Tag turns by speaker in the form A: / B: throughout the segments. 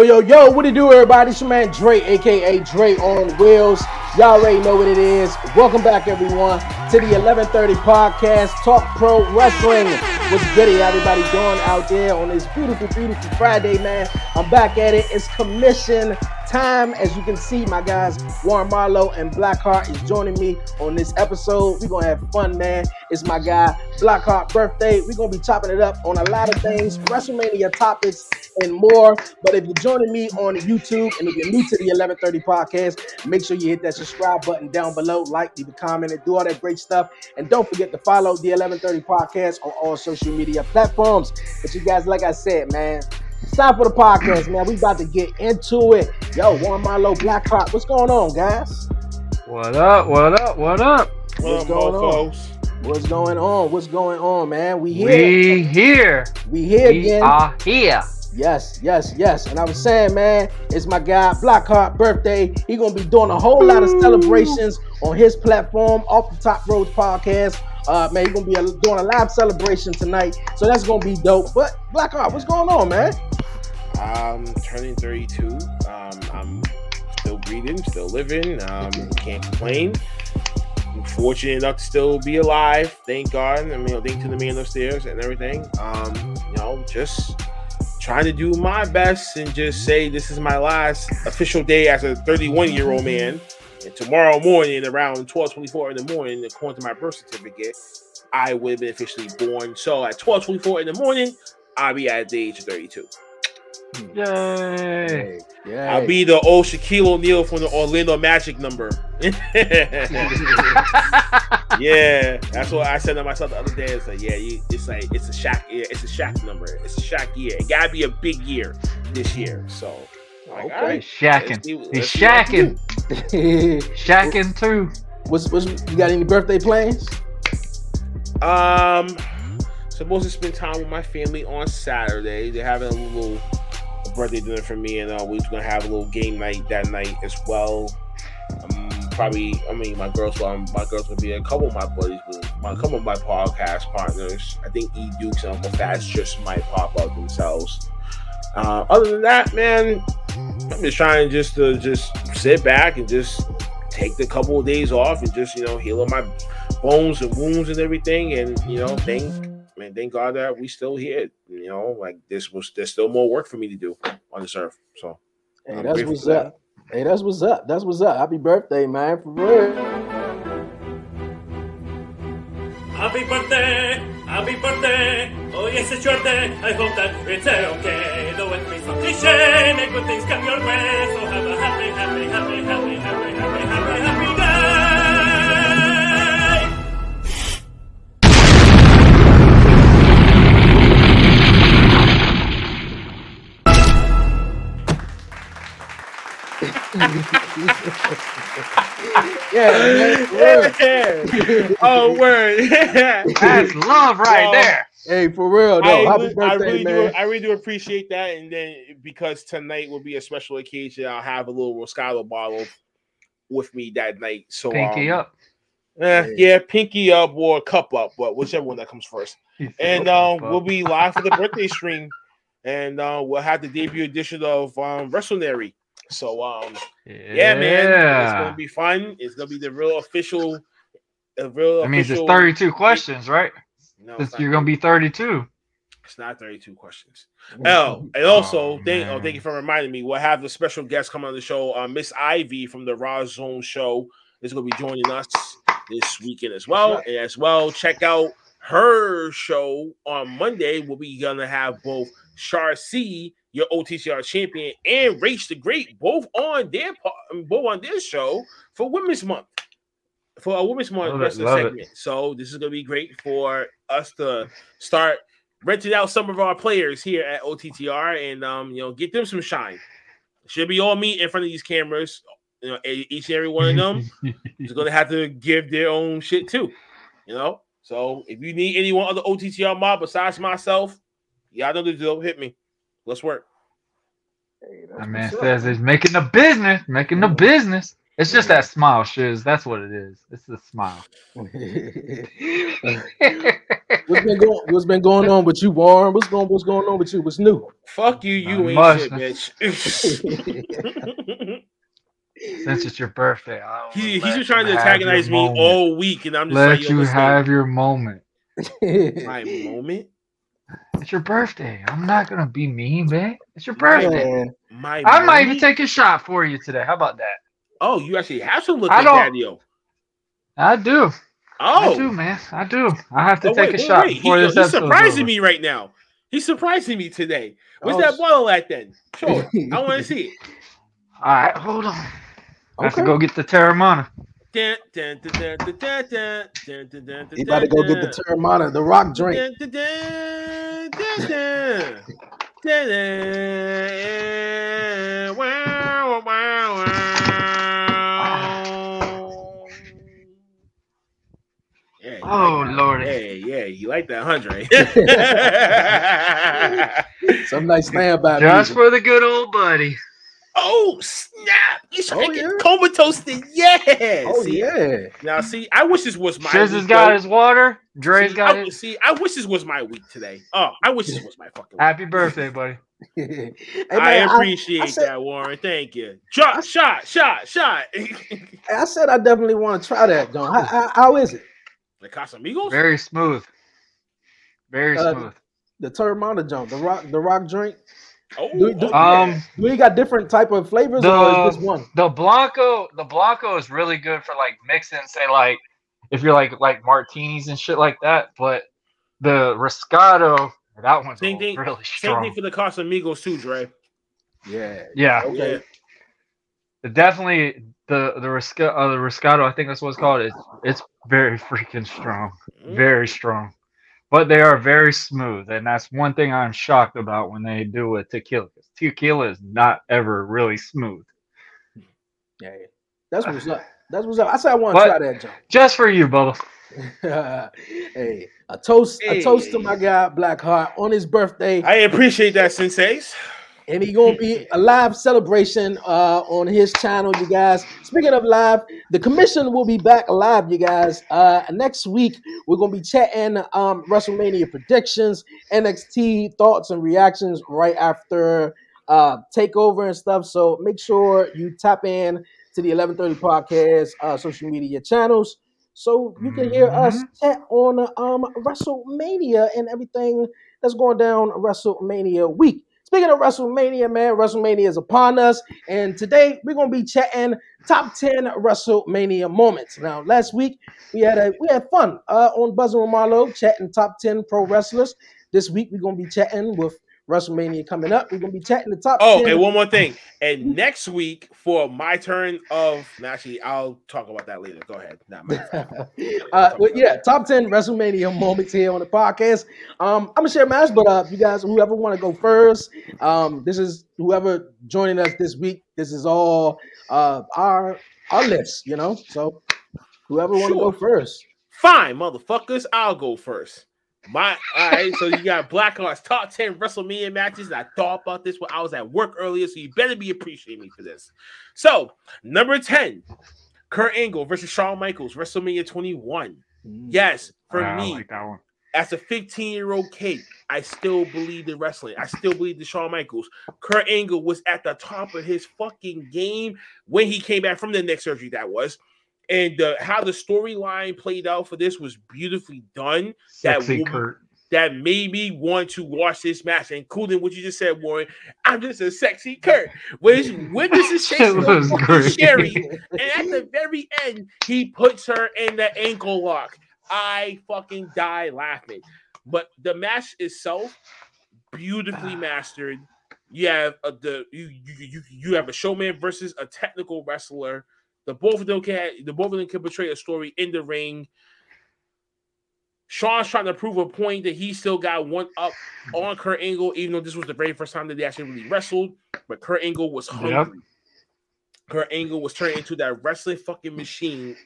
A: Yo, yo, yo, what it do, everybody? It's your man Dre, aka Dre on Wheels. Y'all already know what it is. Welcome back, everyone, to the 1130 podcast, Talk Pro Wrestling. What's goody, everybody doing out there on this beautiful, beautiful Friday, man? I'm back at it. It's commission time. As you can see, my guys, Warren Marlowe and Blackheart is joining me on this episode. We're gonna have fun, man. It's my guy Blackheart birthday. We're gonna be chopping it up on a lot of things, WrestleMania topics and more. But if you're joining me on YouTube and if you're new to the 1130 podcast, make sure you hit that subscribe button down below, like, leave a comment, and do all that great stuff. And don't forget to follow the 1130 podcast on all social media platforms. But you guys, like I said, man, it's time for the podcast, man. We about to get into it. Yo, Warren Marlowe, Blackheart, what's going on, guys?
B: What up? What up? What up?
A: What's going on? What's going on? What's going on, man? We here.
B: We here.
A: We here
B: We
A: again.
B: are here.
A: Yes, yes, yes. And I was saying, man, it's my guy Blackheart birthday. He gonna be doing a whole lot of celebrations on his platform, off the Top Ropes podcast. Uh, man, he's gonna be a, doing a live celebration tonight, so that's gonna be dope. But Blackheart, what's going on, man?
C: I'm turning 32. Um, I'm still breathing, still living. Um, can't complain. I'm fortunate enough to still be alive. Thank God. I mean, thank to the man upstairs and everything. Um, you know, just trying to do my best and just say this is my last official day as a 31 year old man. And tomorrow morning, around 12:24 in the morning, according to my birth certificate, I would have been officially born. So at 12:24 in the morning, I'll be at the age of 32. Hmm.
B: Yay.
A: yeah.
C: I'll be the old Shaquille O'Neal from the Orlando Magic number. yeah, that's what I said to myself the other day. It's like, yeah, you, it's like it's a Shaq, yeah, it's a Shaq number. It's a Shaq year. It gotta be a big year this year. So, like,
A: Okay.
C: all right,
B: He's shacking.
C: let's
B: He's
C: let's see what I can
B: shacking. Shacking too.
A: what's what's you got any birthday plans?
C: Um, supposed to spend time with my family on Saturday. They're having a little birthday dinner for me, and uh, we're gonna have a little game night that night as well. Um, probably, I mean, my girls, well, my girls will be a couple of my buddies, but my, a couple of my podcast partners. I think E Dukes and Uncle Fats just might pop up themselves. Uh, other than that, man, I'm just trying just to just sit back and just take the couple of days off and just you know heal up my bones and wounds and everything, and you know, thank man, thank God that we still here. You know, like this was there's still more work for me to do on this earth. So
A: Hey,
C: I'm
A: that's what's
C: that.
A: up. Hey, that's what's up. That's what's up. Happy birthday, man, for real.
D: Happy birthday, happy birthday. Oh yes, it's your day. I hope that it's okay. Though it may sound cliche, may good things come your way. So have a happy, happy, happy, happy, happy,
A: Yeah, man, for real.
C: oh word.
B: That's love right
C: Yo,
B: there.
A: Hey, for real,
C: I,
A: though. Happy
C: really- I
A: birthday,
C: really do.
A: man.
C: I really do appreciate that. And then because tonight will be a special occasion, I'll have a little Roscalo bottle with me that night. So
B: Pinky
C: um,
B: up.
C: eh, yeah, pinky up or cup up, but whichever one that comes first. And uh, we'll be live for the birthday stream, and uh, we'll have the debut edition of um, WrestleNary. So um, yeah, man, it's gonna be fun. It's gonna be the real official, the real.
B: That means it's 32 questions, right?
C: No,
B: You're gonna be 32.
C: It's not 32 questions. Oh, and also,
B: Oh,
C: thank, oh, thank you for reminding me. We'll have the special guest come on the show. Uh, Miss Ivy from the Raw Zone show is going to be joining us this weekend as well.
A: right.
C: And as well, check out her show on Monday. We'll be going to have both Char C, your OTTR champion, and Rach the Great, both on their part, both on their show for Women's Month. For a Women's Month
B: Love
C: wrestling
B: love it.
C: segment. So this is going to be great for us to start renting out some of our players here at OTTR and um, you know, get them some shine. Should be all me in front of these cameras. You know, each and every one of them is gonna have to give their own shit too. You know, so if you need anyone other OTTR mob besides myself, y'all know the deal. Hit me. Let's work.
B: That man says he's making the business, making the mm-hmm. business. It's just that mm-hmm. smile, shiz. That's what it is. It's the smile.
A: what's been going What's been going on with you, Warren? What's going What's going on with you? What's new?
C: Fuck you, you
B: Not
C: ain't
B: much.
C: shit, bitch.
B: Since it's your birthday,
C: he, he's
B: let
C: been trying to
B: you have your
C: antagonize me
B: moment.
C: all week, and I'm just
B: Let
C: like, yo,
B: you have your moment.
C: my moment,
B: It's your birthday. I'm not gonna be mean, man. It's your birthday.
A: Man,
C: my.
B: I might even take a shot for you today. How about that?
C: Oh, you actually have to look
B: I
C: at
B: don't-
C: Daddy-O.
B: I do.
C: Oh,
B: I do, man. I do. I have to
C: Oh,
B: take
C: wait,
B: a
C: wait,
B: shot
C: wait.
B: before
C: He-
B: this
C: he's surprising
B: over.
C: me right now. He's surprising me today. Where's
A: Oh,
C: that bottle at then? Sure, I want to see it.
B: All right, hold on. I have to go get the Teremana.
C: Dun, dun, dun, dun, dun, dun, dun, dun, dun, dun,
A: he about to go get the
C: dun.
A: Teremana, the rock drink.
C: Dun, dun, dun, dun, dun. Dun, dun. Wow, wow, wow. Yeah, you
B: Oh,
C: like that.
B: Lordy.
C: Yeah, yeah, you like that, Andre?
A: Some nice standby
B: Just
A: music.
B: for the good old buddy.
C: Oh snap! You trying
A: Oh,
C: to get
A: yeah.
C: comatose? Then yeah.
A: Oh
C: see,
A: yeah.
C: Now see, I wish this was my.
B: Shiz
C: week,
B: has got
C: though.
B: his water. Dre's
C: see,
B: got
C: I,
B: his.
C: see, I wish this was my week today. Oh, I wish this was my fucking. Week.
B: Happy birthday, buddy.
A: hey,
C: I appreciate
A: I said-
C: that, Warren. Thank you. Shot, shot, shot, shot.
A: I, said I definitely want to try that, John. How, how, how is it?
C: the Casamigos?
B: Very smooth. Very
A: Uh,
B: smooth.
A: The Teremana jump, the rock, the rock drink.
C: Oh,
A: Do- do-.
B: Um,
A: Do you got different type of flavors or
B: The-
A: is this one?
B: The Blanco, the Blanco is really good for like mixing, say like if you're like like martinis and shit like that. But the Riscato, that one's
C: Same thing-
B: really
C: Same thing for the Casamigos too, Dre.
A: Yeah.
B: yeah,
A: Okay.
C: Yeah.
B: definitely the the Risca, uh, the Riscato. I think that's what it's called. It's it's very freaking strong,
C: Mm.
B: very strong. But they are very smooth, and that's one thing I'm shocked about when they do a tequila. 'cause Tequila is not ever really smooth.
A: Yeah. yeah. That's what's up. That's what's up. I said I want to try that jump.
B: Just for you, Bubba.
A: hey, a toast, a toast to my guy Blackheart on his birthday,
C: I appreciate that, senseis.
A: And he gonna be a live celebration uh, on his channel, you guys. Speaking of live, the commission will be back live, you guys. Uh, next week we're gonna be chatting um, WrestleMania predictions, NXT thoughts and reactions right after uh, takeover and stuff. So make sure you tap in to the 1130 podcast uh, social media channels so you can hear us chat on um WrestleMania and everything that's going down WrestleMania week. Speaking of WrestleMania, man, WrestleMania is upon us, and today we're gonna be chatting top 10 WrestleMania moments. Now, last week we had a we had fun uh, on Buzzing with Marlowe chatting top 10 pro wrestlers. This week we're gonna be chatting with WrestleMania coming up. We're gonna be chatting the top
C: Oh,
A: 10
C: okay, one more thing. And next week for my turn of actually, I'll talk about that later. Go ahead. Matter
A: uh, but yeah, top 10 WrestleMania moments here on the podcast. Um, I'm gonna share mine, but uh, you guys, whoever want to go first, um, this is whoever joining us this week. This is all uh, our our list, you know. So whoever want to
C: Sure.
A: go first.
C: Fine, motherfuckers. I'll go first. My all right, so you got Blackheart's top 10 WrestleMania matches. I thought about this when I was at work earlier, so you better be appreciating me for this. So, number 10, Kurt Angle versus Shawn Michaels, WrestleMania 21. Mm. Yes, for
B: I
C: me,
B: like that one.
C: as a 15 year old kid, I still believed in wrestling. I still believed in Shawn Michaels. Kurt Angle was at the top of his fucking game when he came back from the neck surgery. That was, and uh, how the storyline played out for this was beautifully done. That
B: Sexy
C: woman-
B: Kurt.
C: That made me want to watch this match, including what you just said, Warren. I'm just a sexy Kurt. Which witnesses chasing. Sherri, and at the very end, he puts her in the ankle lock. I fucking die laughing. But the match itself, beautifully mastered. You have a, the you, you you you have a showman versus a technical wrestler. The both of them can the both of them can portray a story in the ring. Shawn's trying to prove a point that he still got one up on Kurt Angle, even though this was the very first time that they actually really wrestled. But Kurt Angle was hungry.
B: Yep.
C: Kurt Angle was turned into that wrestling fucking machine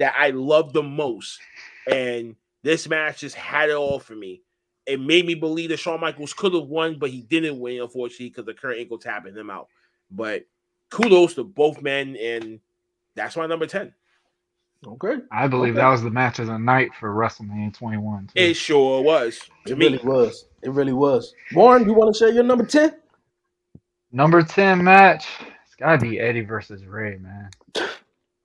C: that I love the most. And this match just had it all for me. it made me believe that Shawn Michaels could have won, but he didn't win, unfortunately, because the Kurt Angle tapping him out. But kudos to both men, and that's my number 10.
A: Okay.
B: I believe
A: Okay.
B: that was the match of the night for WrestleMania 21. too.
C: It sure was. To
A: It
C: me.
A: really was. It really was. Warren, you want to share your number 10?
B: Number 10 match. It's got to be Eddie versus Rey, man.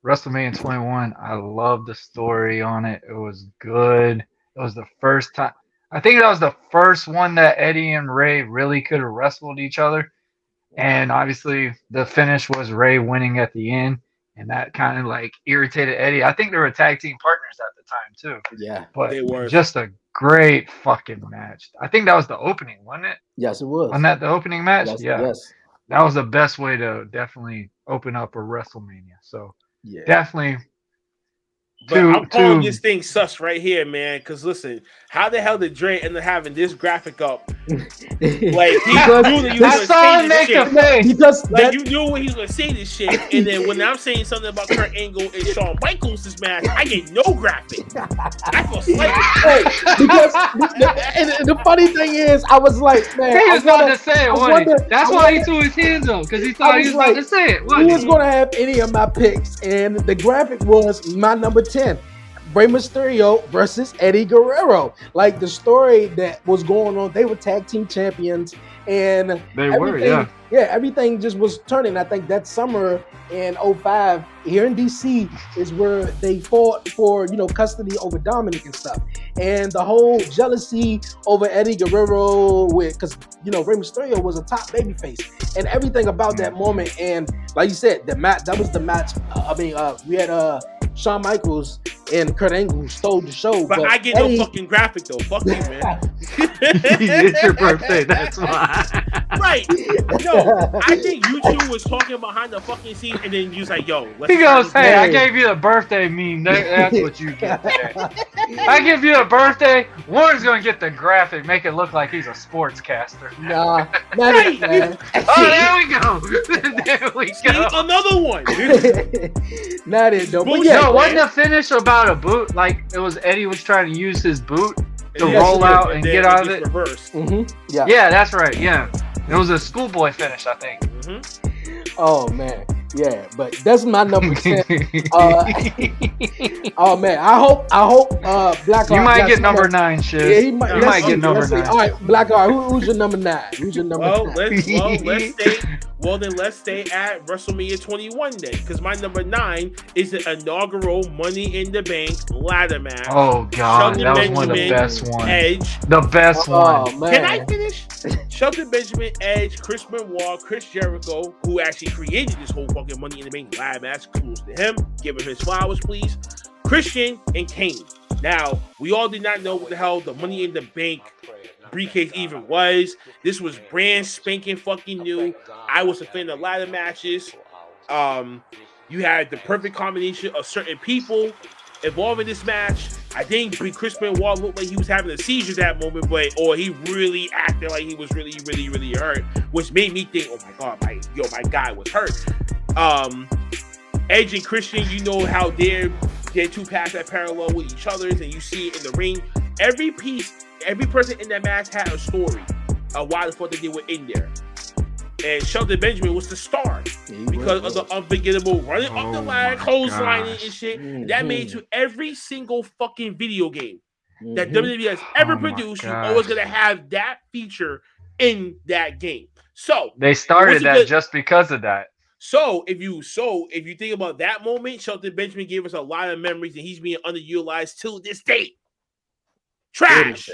B: WrestleMania 21. I love the story on it. It was good. It was the first time. I think that was the first one that Eddie and Rey really could have wrestled each other. And obviously, the finish was Rey winning at the end. And that kind of like irritated Eddie. I think they were tag team partners at the time, too.
A: Yeah.
B: But
C: They were.
B: just a great fucking match. I think that was the opening, wasn't it?
A: Yes, it was.
B: Wasn't that the opening match?
A: yes,
B: yeah
A: Yes.
B: that was the best way to definitely open up a WrestleMania. So
A: Yeah.
B: definitely
C: But
B: two-
C: I'm calling
B: two-
C: this thing sus right here, man. Because listen, how the hell did Dre end up having this graphic up? Like he
A: Because
C: knew that you
B: I
C: was gonna
B: him
C: say this shit.
B: face.
A: because
C: Like
A: that,
C: you knew when he was gonna say this shit, and then when I'm saying something about Kurt Angle and Shawn Michaels this match, I get no graphic. I feel slighted.
A: hey, because the, and, and the funny thing is, I was like, man,
B: He
A: I
B: was about to say it,
A: I
B: wasn't he?
A: wonder-
B: That's
A: I
B: why he
A: wonder-
B: threw his hands up because he thought
A: I
B: he
A: was
B: was about
A: like,
B: to say it.
A: who
B: Wasn't
A: was going to have any of my picks, and the graphic was my number ten. Rey Mysterio versus Eddie Guerrero. Like the story that was going on, they were tag team champions, and
B: They were, yeah.
A: yeah, everything just was turning. I think that summer in 05 here in DC is where they fought for you know custody over Dominik and stuff, and the whole jealousy over Eddie Guerrero with because you know Rey Mysterio was a top babyface, and everything about that moment. And like you said, the match that was the match. uh, I mean, uh, we had uh Shawn Michaels and Kurt Angle stole the show,
C: But I get
A: Eddie-
C: no fucking graphic though. Fuck you, man.
B: it's your birthday. That's why.
C: Right? No, I think you two was talking behind the fucking scene, and then you was like, "Yo, let's."
B: He goes,
C: try
B: "Hey, I gave you a birthday meme. That, that's what you get. I give you a birthday. Warren's gonna get the graphic, make it look like he's a sportscaster.
A: Nah, not it, man.
B: Oh, there we go. there we
C: See,
B: go.
C: another one.
A: not it though. But
C: Bullshit.
A: yeah,
B: no, wasn't the finish about a boot? Like it was Eddie was trying to use his boot. To
C: And
A: roll
B: out and
C: then
B: get out of it.
C: Reverse.
A: hmm yeah.
B: Yeah, that's right. Yeah, it was a schoolboy finish, I think.
C: Mhm.
A: Oh man, yeah. But that's my number ten. Uh, oh man, I hope I hope uh Black.
B: you
A: Heart
B: might get
A: some-
B: number nine, shit.
A: Yeah, he might.
C: You might
A: see,
C: get
B: number
A: let's see.
B: nine.
A: All right, Blackheart. Who, who's your number nine? Who's your number
C: Well,
A: nine?
C: let's well let's stay. Well, then let's stay at WrestleMania 21 then, because my number nine is the inaugural Money in the Bank ladder match.
B: Oh god,
C: Shelton
B: that was one of the best ones.
C: Edge.
B: The best
A: Oh
B: one.
A: man.
C: Can I finish? Shelton Benjamin, Edge, Chris Benoit, Chris Jericho, who actually created this whole fucking Money in the Bank ladder match. Kudos to him. Give him his flowers, please. Christian and Kane. Now, we all did not know what the hell the Money in the Bank briefcase even was. This was brand spanking fucking new. I was defending a fan of matches. Um, you had the perfect combination of certain people involved in this match. I think Chris Benoit looked like he was having a seizure that moment, but or he really acted like he was really, really, really hurt, which made me think, oh my god, my yo, my guy was hurt. Um, Edge and Christian, you know how they're they're two paths that parallel with each other's, and you see it in the ring. Every piece, every person in that match had a story of why the fuck that they were in there. And Shelton Benjamin was the star because of the unforgettable running up the
B: Oh
C: line,
B: my
C: clotheslining and shit.
A: Mhm.
C: That made to every single fucking video game that
A: Mhm.
C: WWE has ever
B: Oh
C: produced. You're always gonna have that feature in that game. So,
B: They started that
C: good-
B: just because of that.
C: so if you so if you think about that moment, Shelton Benjamin gave us a lot of memories, and he's being underutilized till this day. Trash.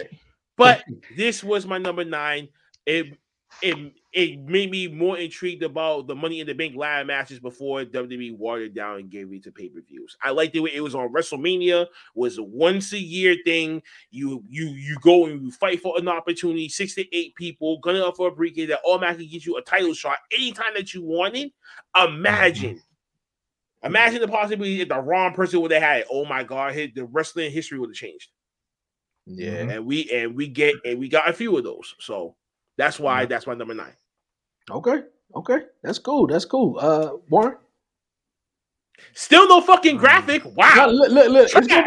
C: But this was my number nine. It it it made me more intrigued about the Money in the Bank live matches before WWE watered down and gave it to pay per views. I liked the way it was on WrestleMania. Was a once a year thing. You you you go and you fight for an opportunity. Six to eight people gunning up for a briefcase that automatically gives you a title shot anytime that you wanted. Imagine. Mm-hmm. Imagine the possibility if the wrong person would have had it. Oh my god, the wrestling history would have changed
A: Yeah.
C: and we and we get and we got a few of those. So that's why mm-hmm. that's my number nine.
A: Okay. Okay. That's cool. That's cool. Uh, Warren.
C: Still no fucking graphic.
A: Mm.
C: Wow.
A: look, look, look. It's gonna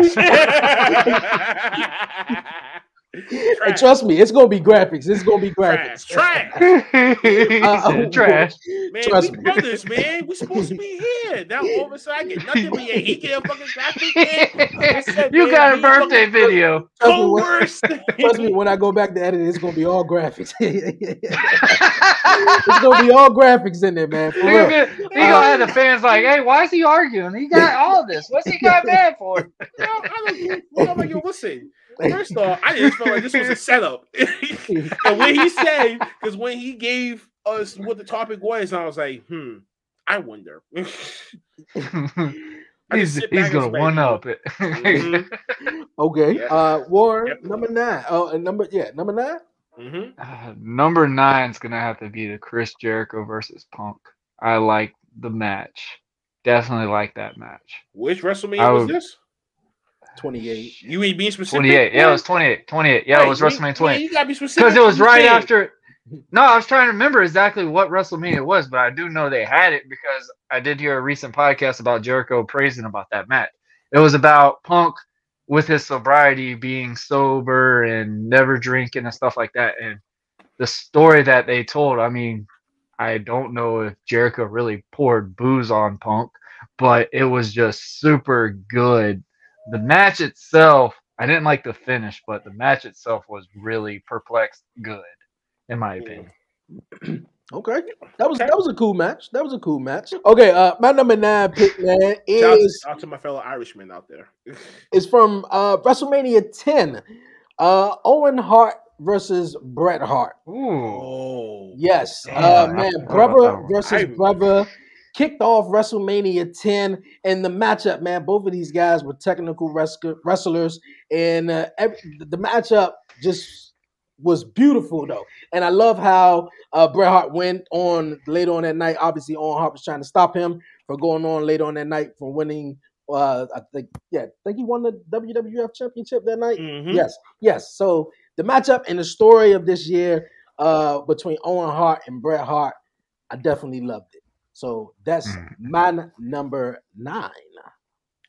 A: be- And trust me, it's gonna be graphics. It's gonna be graphics.
C: Trash, trash.
A: Uh,
B: Trash.
C: Man,
A: Trust
C: we
A: me.
C: brothers, man. We supposed to be here. Now all of a sudden I get nothing, but yeah, he get a fucking graphic. Said,
B: you
C: man,
B: got a birthday
C: fucking
B: video.
A: Trust me, when,
C: Coerced.
A: trust me, when I go back to edit, it's gonna be all graphics. it's gonna be all graphics in there, man. For
B: He gonna,
A: real.
B: he gonna have the fans like, hey, why is he arguing? He got all this. What's he got mad for?
C: Yo, I don't, well, I'm like, yo, listen. First off, I just felt like this was a setup. and when he said, because when he gave us what the topic was, I was like, hmm, I wonder. I just
B: he's he's gonna
C: expect-
B: one up it.
C: Mhm.
A: Okay.
C: Yeah.
A: Uh war
C: Yep.
A: number nine. Oh, and number yeah, number nine.
C: Mhm.
B: Uh, number nine's gonna have to be the Chris Jericho versus Punk. I like the match. Definitely like that match.
C: Which WrestleMania
B: I
C: was
B: would-
C: this?
A: 28.
C: You ain't being specific.
B: 28. Yeah, it was 28. 28. Yeah, it was
C: Right,
B: WrestleMania
C: man,
B: 28.
C: You gotta be specific.
B: Because it was right
C: can't-
B: after. No, I was trying to remember exactly what WrestleMania it was, but I do know they had it because I did hear a recent podcast about Jericho praising about that match. It was about Punk with his sobriety being sober and never drinking and stuff like that. And the story that they told, I mean, I don't know if Jericho really poured booze on Punk, but it was just super good. The match itself, I didn't like the finish, but the match itself was really perplexed good, in my opinion.
A: Okay. That was
C: Okay.
A: that was a cool match. That was a cool match. Okay, uh my number nine pick, man,
C: Shout out, to,
A: is
C: shout out to my fellow Irishmen out there.
A: is from uh WrestleMania 10. Uh Owen Hart versus Bret Hart.
B: Ooh.
C: oh,
A: Yes,
B: Damn,
A: uh, man,
B: forgot about
A: brother versus
C: I-
A: brother kicked off WrestleMania 10 and the matchup, man. Both of these guys were technical wrestlers, and uh, every, the matchup just was beautiful, though. And I love how uh, Bret Hart went on later on that night. Obviously, Owen Hart was trying to stop him from going on later on that night for winning. Uh, I think, yeah, I think he won the WWF Championship that night.
C: Mhm.
A: Yes, yes. So the matchup and the story of this year uh, between Owen Hart and Bret Hart, I definitely loved it. So that's
B: Mm.
A: my n- number nine.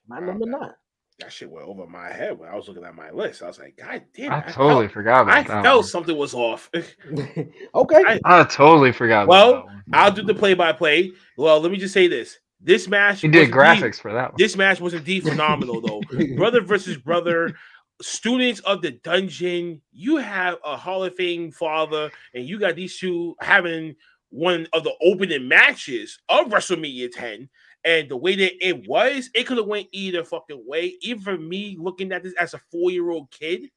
A: My
C: Wow,
A: number
C: that- That shit went over my head when I was looking at my list. I was like, God damn,
B: I totally
C: felt,
B: forgot about
C: I
B: that
C: felt
B: one.
C: something was off.
A: okay.
C: I-
B: I totally forgot
C: Well,
B: about.
C: I'll do the play by play. Well, let me just say this: this match,
B: He did
C: was indeed-
B: graphics for that one.
C: This match was indeed phenomenal, though. brother versus brother, students of the dungeon. You have a Hall of Fame father, and you got these two having one of the opening matches of WrestleMania 10. And the way that it was, it could have went either fucking way. Even for me, looking at this as a four-year-old kid,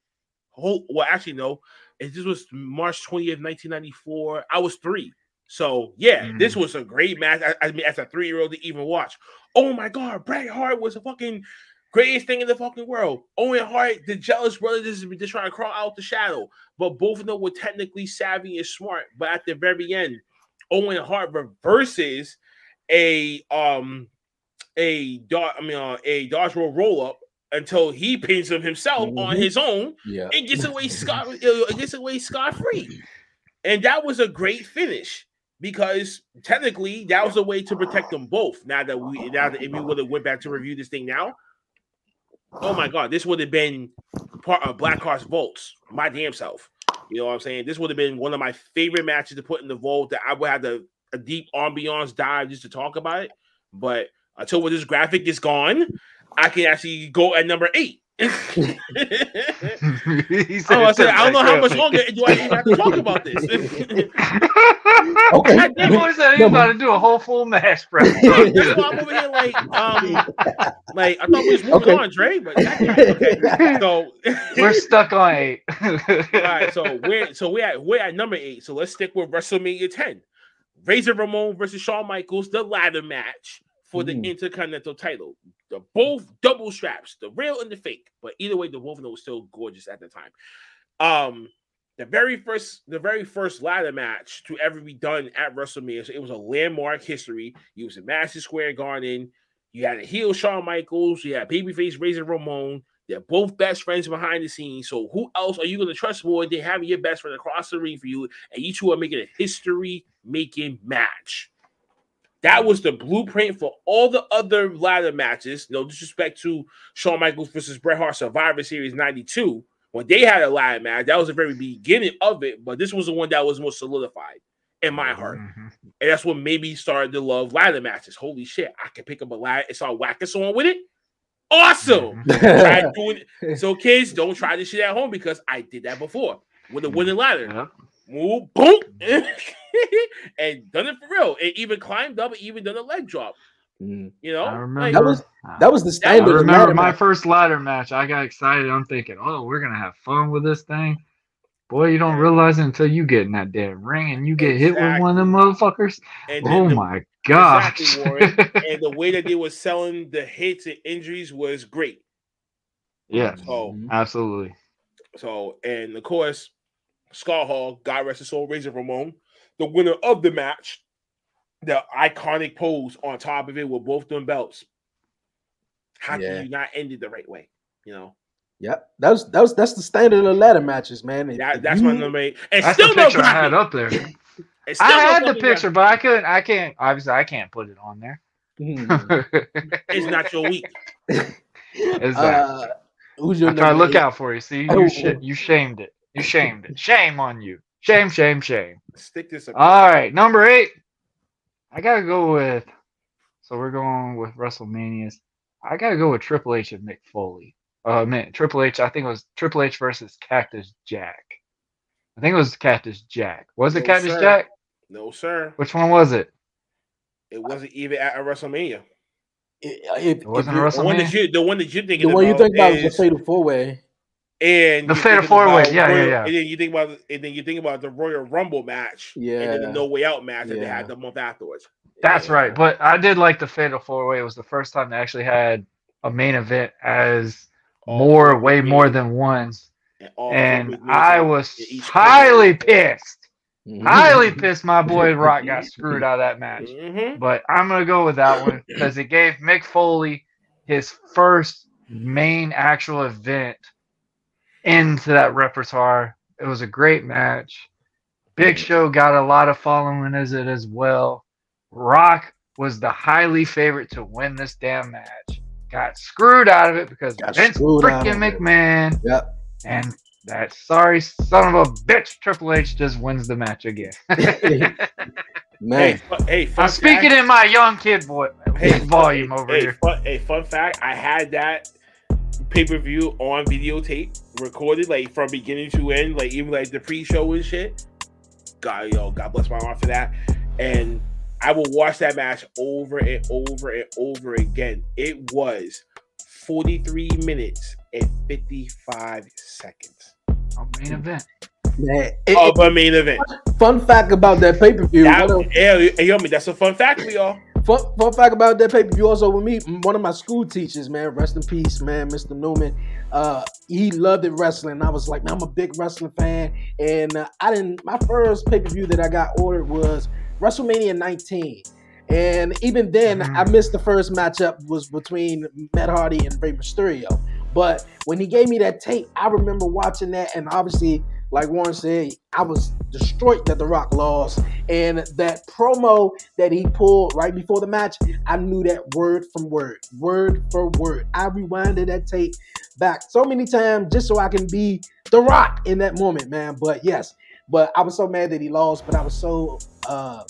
C: whole well, actually no, it this was March 20th, 1994. I was three. So yeah, this
B: Mm.
C: was a great match. I, I mean, as a three-year-old to even watch. Oh my god, Bret Hart was a fucking greatest thing in the fucking world. Owen Hart, the jealous brother, just, just trying to crawl out the shadow. But both of them were technically savvy and smart. But at the very end, Owen Hart reverses a um a dot. I mean, uh, a dodge roll roll up until he pins him himself on
A: Mhm.
C: his own
A: Yeah.
C: and gets away scot it gets away scot free. And that was a great finish because technically that was a way to protect them both. Now that we now that if we would have went back to review this thing now, oh my god, this would have been part of Black Heart's Volts, my damn self. You know what I'm saying? This would have been one of my favorite matches to put in the vault that I would have to, a deep ambiance dive just to talk about it. But until when this graphic is gone, I can actually go at number eight.
B: He
C: Oh, I said, I don't know how much longer do I even have to talk about this.
A: Okay.
C: God damn
B: He
C: it.
B: boy said he was about to do a whole full match, bro.
C: That's why I'm over here like, um, like I thought we was moving
A: Okay.
C: on, Dre, but okay. So
B: We're stuck on eight.
C: all right, so we're so we're at we're at number eight. So let's stick with WrestleMania 10. Razor Ramon versus Shawn Michaels, the ladder match for the
A: Mm.
C: Intercontinental title. The both double straps, the real and the fake. But either way, the both of them still gorgeous at the time. Um, the very first, the very first ladder match to ever be done at WrestleMania. So it was a landmark history. You was in Madison Square Garden. You had a heel Shawn Michaels. You had babyface Razor Ramon. They're both best friends behind the scenes. So who else are you going to trust more than having your best friend across the ring for you? And you two are making a history-making match. That was the blueprint for all the other ladder matches. No disrespect to Shawn Michaels versus Bret Hart Survivor Series 92. When they had a ladder match, that was the very beginning of it. But this was the one that was most solidified in my heart,
B: Mhm.
C: and that's what made me start to love ladder matches. Holy shit, I can pick up a ladder and start whacking someone with it. Awesome.
B: Mhm.
C: Try doing it. So kids, don't try this shit at home because I did that before with a wooden ladder.
B: Yep.
C: Move, boom, and done it for real. And even climbed up, and even done a leg drop.
A: Mhm.
C: You know,
B: I
C: Like.
A: That was- That was the standard. of
B: remember my
A: match.
B: first ladder match. I got excited. I'm thinking, oh, we're gonna have fun with this thing. Boy, you don't realize it until you get in that damn ring and you get hit with one of them motherfuckers.
C: and
B: Oh
C: the,
B: my gosh!
C: Exactly, and the way that they were selling the hits and injuries was great.
B: yeah,
C: So,
A: Mhm.
B: absolutely.
C: so, and of course, Scott Hall, God rest his soul, Razor Ramon, the winner of the match, the iconic pose on top of it with both them belts. How
A: Yeah.
C: can you not end it the right way? You know,
A: Yep. That was that was that's the standard of ladder matches, man. If-
C: that,
A: if
C: that's my
A: you-
C: number eight. And
B: That's
C: still
B: the
C: no
B: picture I had up there.
C: And still
B: I
C: no
B: had the picture, but I couldn't. I can't. Obviously, I can't put it on there.
A: Mhm.
C: It's not your week.
B: Exactly.
A: Uh, who's your
B: I try to look
A: eight?
B: out for you. See,
A: Oh,
B: you sh- you shamed it. You shamed it. Shame on you. Shame, shame, shame.
C: Stick this up.
B: All right, number eight. I gotta go with. So we're going with WrestleManias. I gotta go with Triple H and Mick Foley. Uh, man, Triple H. I think it was Triple H versus Cactus Jack. I think it was Cactus Jack. Was it
C: No,
B: Cactus
C: sir.
B: Jack?
C: No, sir.
B: Which one was it?
C: It wasn't even at a WrestleMania.
A: it, if,
B: wasn't
A: if
B: a
A: you-
C: The one that you, the one that you're thinking
A: the one you
C: about
A: think about is
C: is-
A: the fatal four way.
C: And
B: The
C: you're
B: Fatal Four-Way, yeah, yeah,
C: Royal-
B: yeah.
C: And then you think about, and then you think about the Royal Rumble match, yeah, and then the No Way Out match that they had the month afterwards.
B: That's
A: Yeah.
B: right. But I did like the Fatal Four Way. It was the first time they actually had a main event as
C: All
B: more, way
C: big
B: more than once.
C: and,
B: And I was
C: in each
B: highly pissed.
A: Mhm.
B: Highly pissed my boy Rock got screwed out of that match.
C: Mhm.
B: But I'm gonna go with that one because it gave Mick Foley his first main actual event into that repertoire. It was a great match. Big Show got a lot of following as it as well. Rock was the highly favorite to win this damn match. Got screwed out of it because
A: Got
B: Vince
A: screwed
B: freaking
A: of it.
B: McMahon
A: Yep.
B: and that sorry son of a bitch Triple H just wins the match again.
C: Hey,
A: Man.
C: fu- hey, fun
B: I'm speaking in my young kid boy
C: hey,
B: volume
C: hey,
B: over
C: hey,
B: here.
C: Fun, hey, fun fact: I had that pay per view on videotape, recorded like from beginning to end, like even like the pre show and shit. God, yo, God bless my heart for that. And I will watch that match over and over and over again. It was 43 minutes and 55 seconds
B: Oh, main hmm. event.
A: Man. It-
C: of a main event.
A: fun fact about that pay per view.
C: That, hey, hey, yo, me, that's a fun fact for y'all.
A: Fun, fun fact about that pay per view also with me, one of my school teachers, man, rest in peace, man, Mr. Newman. Uh, he loved it wrestling. I was like, man, I'm a big wrestling fan, and uh, I didn't. My first pay per view that I got ordered was WrestleMania 19, and even then,
B: Mhm.
A: I missed the first matchup was between Matt Hardy and Rey Mysterio. But when he gave me that tape, I remember watching that, and obviously, like Warren said, I was destroyed that The Rock lost. And that promo that he pulled right before the match, I knew that word from word, word for word. I rewinded that tape back so many times just so I can be The Rock in that moment, man. But yes, but I was so mad that he lost, but I was so uh,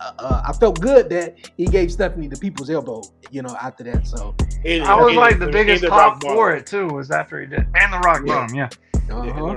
A: uh, uh, I felt good that he gave Stephanie the people's elbow, you know, after that. So
C: And-
B: I was
C: and-
B: like the
C: and
B: biggest
C: the
B: pop for it too. Was after he did, and the Rock
A: Yeah.
B: Bottom. Yeah.
A: uh-huh.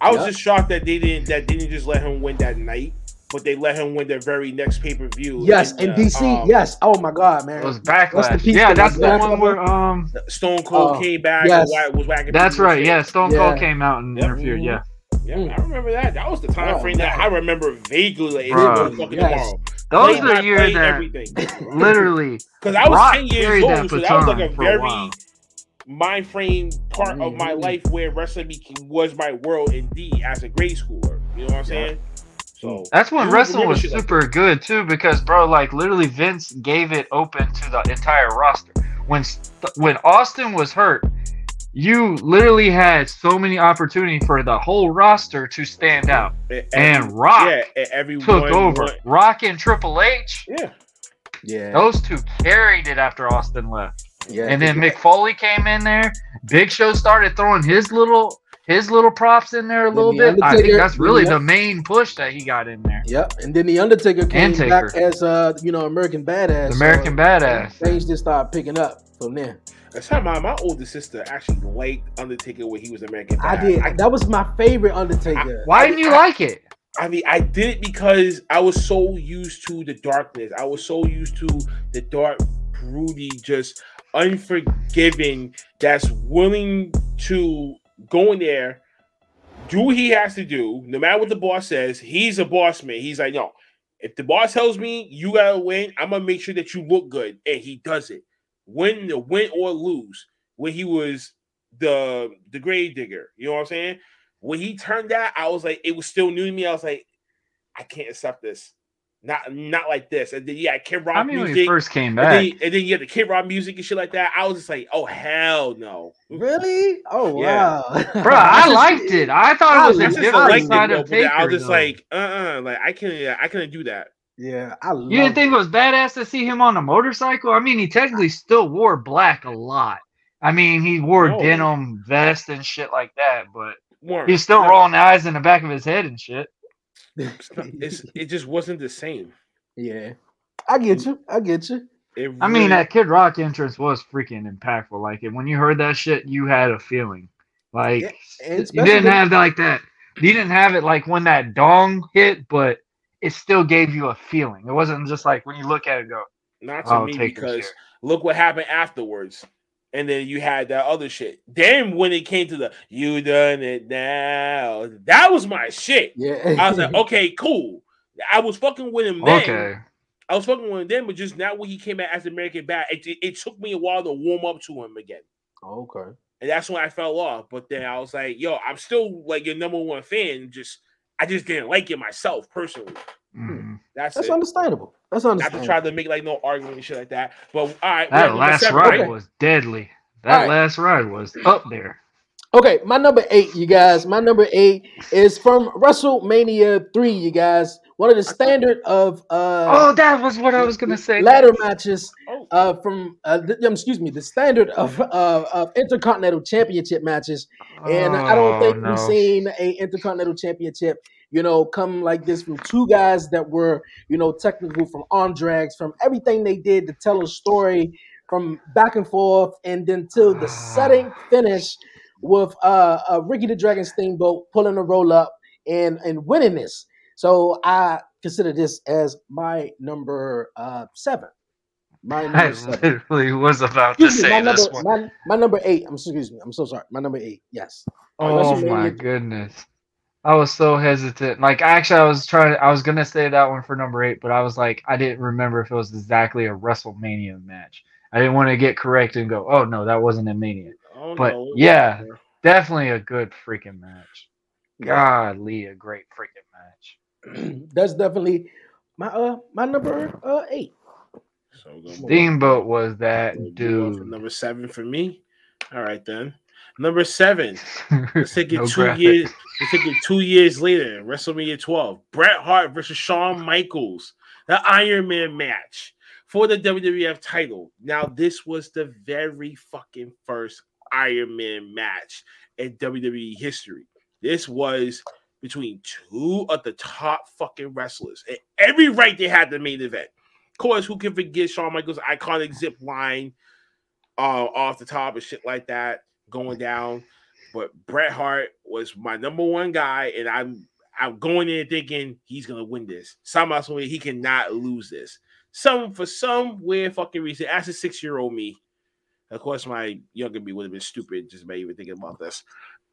C: I was
A: Yep.
C: just shocked that they didn't that they didn't just let him win that night, but they let him win their very next pay per view.
A: yes, in DC,
C: um,
A: yes. Oh my God, man.
B: It was backlash.
A: peace
B: Yeah, that's the
A: Black
B: one
A: Label.
B: where um.
C: Stone Cold
A: Oh,
C: came back
A: yes.
C: and was whacking.
B: That's right. Yeah, Stone
A: Yeah.
B: Cold came out and
C: Yep.
B: interfered. Yeah.
C: Yeah,
A: Mm.
C: I remember that. That was the time
A: Oh,
C: frame that
A: man.
C: I remember vaguely. Like, it's
B: Bruh.
C: gonna fucking
A: Yes.
B: Those are the years that
C: everything.
B: literally
C: Because I was
B: Rock
C: ten years old, so that was like a
B: baton
C: very
B: while.
C: Mind frame part of my
A: Mhm.
C: life where wrestling became, was my world indeed as a grade schooler. You know what I'm saying? So
B: That's when
C: you
B: wrestling was
C: shit like
B: super good too, because bro, like literally Vince gave it open to the entire roster. When when Austin was hurt, you literally had so many opportunity for the whole roster to stand out,
C: that.
B: and Rock
C: yeah, and everyone
B: took over.
C: want-
B: Rock and Triple H,
C: yeah,
A: yeah,
B: those two carried it after Austin left,
A: yeah.
B: and then Mick Foley came in there. Big Show started throwing his little his little props in there a little
A: the
B: bit. I think that's really
A: yeah.
B: the main push that he got in there.
A: Yep. And then the Undertaker came
B: And
A: back as uh, you know, American Badass.
B: The
A: so
B: American Badass.
A: Things just started picking up from there.
C: That's how my, my older sister actually liked Undertaker when he was American.
A: I did.
C: I,
A: that was my favorite Undertaker.
B: Why didn't you
C: I-
B: like it?
C: I mean, I did it because I was so used to the darkness. I was so used to the dark, broody, just unforgiving. That's willing to go in there, do what he has to do, no matter what the boss says. He's a boss man. He's like, no, if the boss tells me you gotta win, I'm gonna make sure that you look good, and he does it. Win, the win or lose. When he was the the grave digger, you know what I'm saying? When he turned that, I was like, it was still new to me. I was like, I can't accept this. Not not like this. And then yeah, Kid Rock
B: I mean, when
C: music.
B: he first came
C: and,
B: back,
C: then, and then you had the Kid Rock music and shit like that. I was just like, oh hell no.
A: Really? Oh
C: Yeah.
A: wow,
B: bro, I liked it. I thought it was
A: I
B: a
C: I just
A: liked
B: different
C: liked it,
B: side of
C: but
B: Taker.
C: I was just
B: though.
C: like, uh, uh like I can't, I couldn't do that.
A: Yeah, I love
B: You didn't think it was badass to see him on a motorcycle? I mean, he technically still wore black a lot. I mean, he wore
C: No.
B: denim vest and shit like that, but
C: Warren,
B: he's still
C: no,
B: rolling eyes in the back of his head and shit.
C: It's, not- it's it just wasn't the same.
A: Yeah, I get you. I get you.
C: It
B: I mean, that Kid Rock entrance was freaking impactful. Like, when you heard that shit, you had a feeling. Like,
A: Yeah,
B: you didn't have that like that. You didn't have it like when that dong hit, but it still gave you a feeling. It wasn't just like when you look at it, go,
C: not to
B: "Oh,
C: me
B: take
C: because look what happened afterwards. And then you had that other shit. Then when it came to the you done it now, that was my shit.
A: Yeah,
C: I was like, okay, cool. I was fucking with him then.
B: Okay,
C: I was fucking with him then, but just now when he came out as American Bad, it, it, it took me a while to warm up to him again.
A: okay.
C: And that's when I fell off. But then I was like, yo, I'm still like your number one fan. Just I just didn't like it myself personally.
B: Mhm.
C: That's,
A: That's
C: it.
A: understandable. That's
C: Not
A: understandable.
C: to try to make like no argument and shit like that. But all right,
B: that
C: number
B: last
C: seven.
B: ride
A: Okay.
B: was deadly. That
A: Alright.
B: last ride was up there.
A: Okay, my number eight, you guys. My number eight is from WrestleMania three, you guys. One of the standard of uh
B: Oh, that was what I was gonna say.
A: ladder matches
C: Oh,
A: uh from uh th- um, excuse me, the standard of uh of intercontinental championship matches. And I don't
B: Oh,
A: think
B: no.
A: we've seen a intercontinental championship, you know, come like this from two guys that were, you know, technical from arm drags, from everything they did to tell a story from back and forth, and then till the setting finish with uh, uh Ricky the Dragon Steamboat pulling a roll up and and winning this. So I consider this as my number uh seven. My
B: I
A: number seven.
B: literally was about to
A: me,
B: say
A: my
B: this
A: number,
B: one.
A: my, my number eight. I'm excuse me. I'm so sorry. My number eight. Yes.
B: Oh my goodness. I was so hesitant. Like actually I was trying I was gonna say that one for number eight, but I was like I didn't remember if it was exactly a WrestleMania match. I didn't want to get correct and go, oh no, that wasn't a mania.
C: oh,
B: but
C: no,
B: yeah.
C: wasn't.
B: Definitely a good freaking match. Godly a great freaking match.
A: That's definitely my uh my number uh eight.
C: So
B: Steamboat was that
C: we'll go on for
B: dude.
C: Number seven for me. All right then. Number seven. Let's take it
B: No
C: two
B: graphic.
C: years. Let's take it two years later. WrestleMania 12. Bret Hart versus Shawn Michaels. The Iron Man match for the WWF title. Now, this was the very fucking first Iron Man match in WWE history. This was between two of the top fucking wrestlers. And every right they had the main event. Of course, who can forget Shawn Michaels' iconic zip line uh, off the top and shit like that going mm. down. But Bret Hart was my number one guy, and I'm I'm going in thinking he's gonna win this. Somehow, some way, he cannot lose this. Some for some weird fucking reason, as a six year old me, of course, my younger me would have been stupid just by even thinking about this,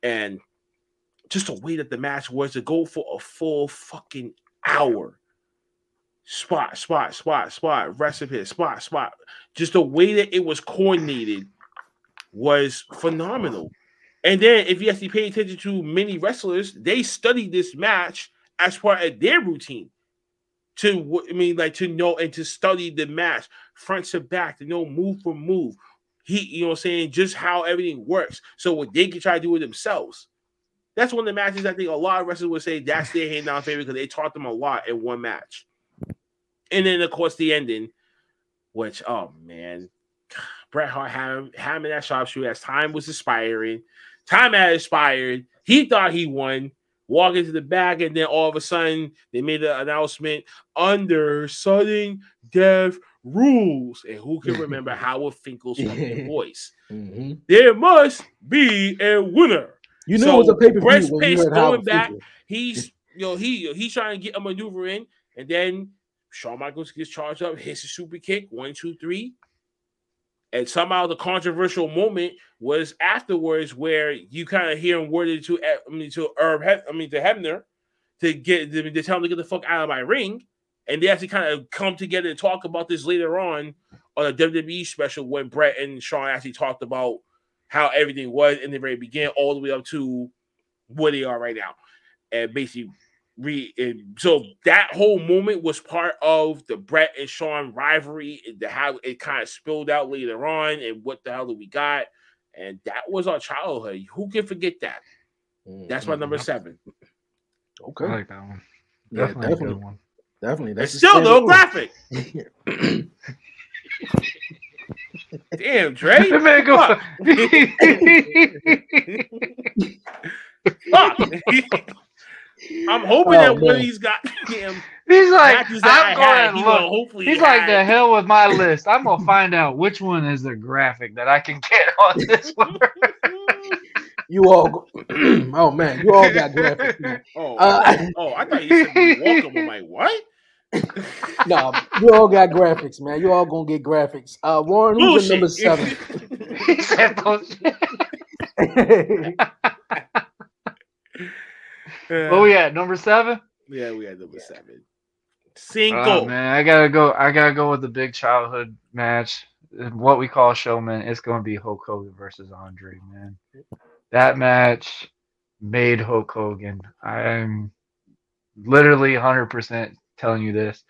C: and just the way that the match was to go for a full fucking hour. Spot, spot, spot, spot, recipe, spot, spot. Just the way that it was coordinated was phenomenal. And then if you actually pay attention to many wrestlers, they studied this match as part of their routine. To I mean, like to know and to study the match front to back, to know move for move. He, you know, what I'm saying just how everything works, so what they can try to do it themselves. That's one of the matches I think a lot of wrestlers would say that's their hand down favorite because they taught them a lot in one match. And then of course the ending, which oh man, Bret Hart had him, had him in that sharpshooter as time was expiring. Time had expired. He thought he won. Walk into the back, and then all of a sudden they made the announcement under sudden death rules. And who can remember Howard Finkel's voice?
A: Mhm.
C: There must be a winner.
A: You knew
C: So,
A: it was a pay per
C: Breast
A: view when you
C: Pace going
A: Howard
C: back.
A: Finkel.
C: He's you know he he's trying to get a maneuver in, and then Shawn Michaels gets charged up, hits a super kick, one, two, three. And somehow the controversial moment was afterwards, where you kind of hear him worded to eh, I mean to Herb, He- I mean to Hebner, to get to, tell him to get the fuck out of my ring, and they actually kind of come together and talk about this later on on a WWE special when Bret and Shawn actually talked about how everything was in the very beginning, all the way up to where they are right now, and basically re. And so that whole moment was part of the Bret and Shawn rivalry, and the how it kind of spilled out later on, and what the hell did we got? And that was our childhood. Who can forget that? That's my number
A: Mhm.
C: seven.
A: Okay,
B: I like that one.
A: Yeah,
B: Definitely, a
A: definitely.
B: good one.
A: definitely. That's
C: still no graphic. Damn, Dre.
B: That man go.
C: Fuck. I'm hoping
A: Oh,
C: that one
A: man.
C: of these goddamn
B: He's like, I'm
C: I
B: going
C: he
B: to
C: gonna
B: look.
C: hopefully
B: He's like,
C: had-
B: the hell with my list. I'm gonna find out which one is the graphic that I can get on this one.
A: You all, oh man, you all got graphics. Man.
C: Oh,
A: Uh,
C: I, oh, I thought you said you welcome. I'm like, what?
A: No, you all got graphics, man. You all gonna get graphics. Uh, Warren, who's your number seven?
B: he said bullshit. What we at? Number seven?
C: yeah, we had number seven. Cinco.
B: Oh man, I gotta go. I gotta go with the big childhood match. What we call showman. It's gonna be Hulk Hogan versus Andre. Man, that match made Hulk Hogan. I'm literally 100% telling you this.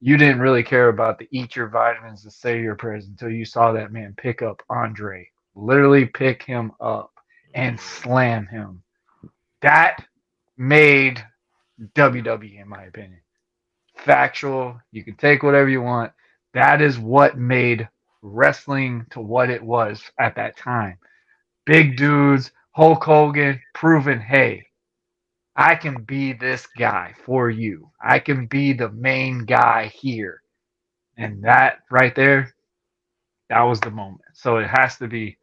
B: You didn't really care about the eat your vitamins to say your prayers until you saw that man pick up Andre. Literally pick him up and mm-hmm. slam him. That made WWE, in my opinion. Factual. You can take whatever you want. That is what made wrestling to what it was at that time. Big dudes, Hulk Hogan, proven, hey, I can be this guy for you. I can be the main guy here. And that right there, that was the moment. So it has to be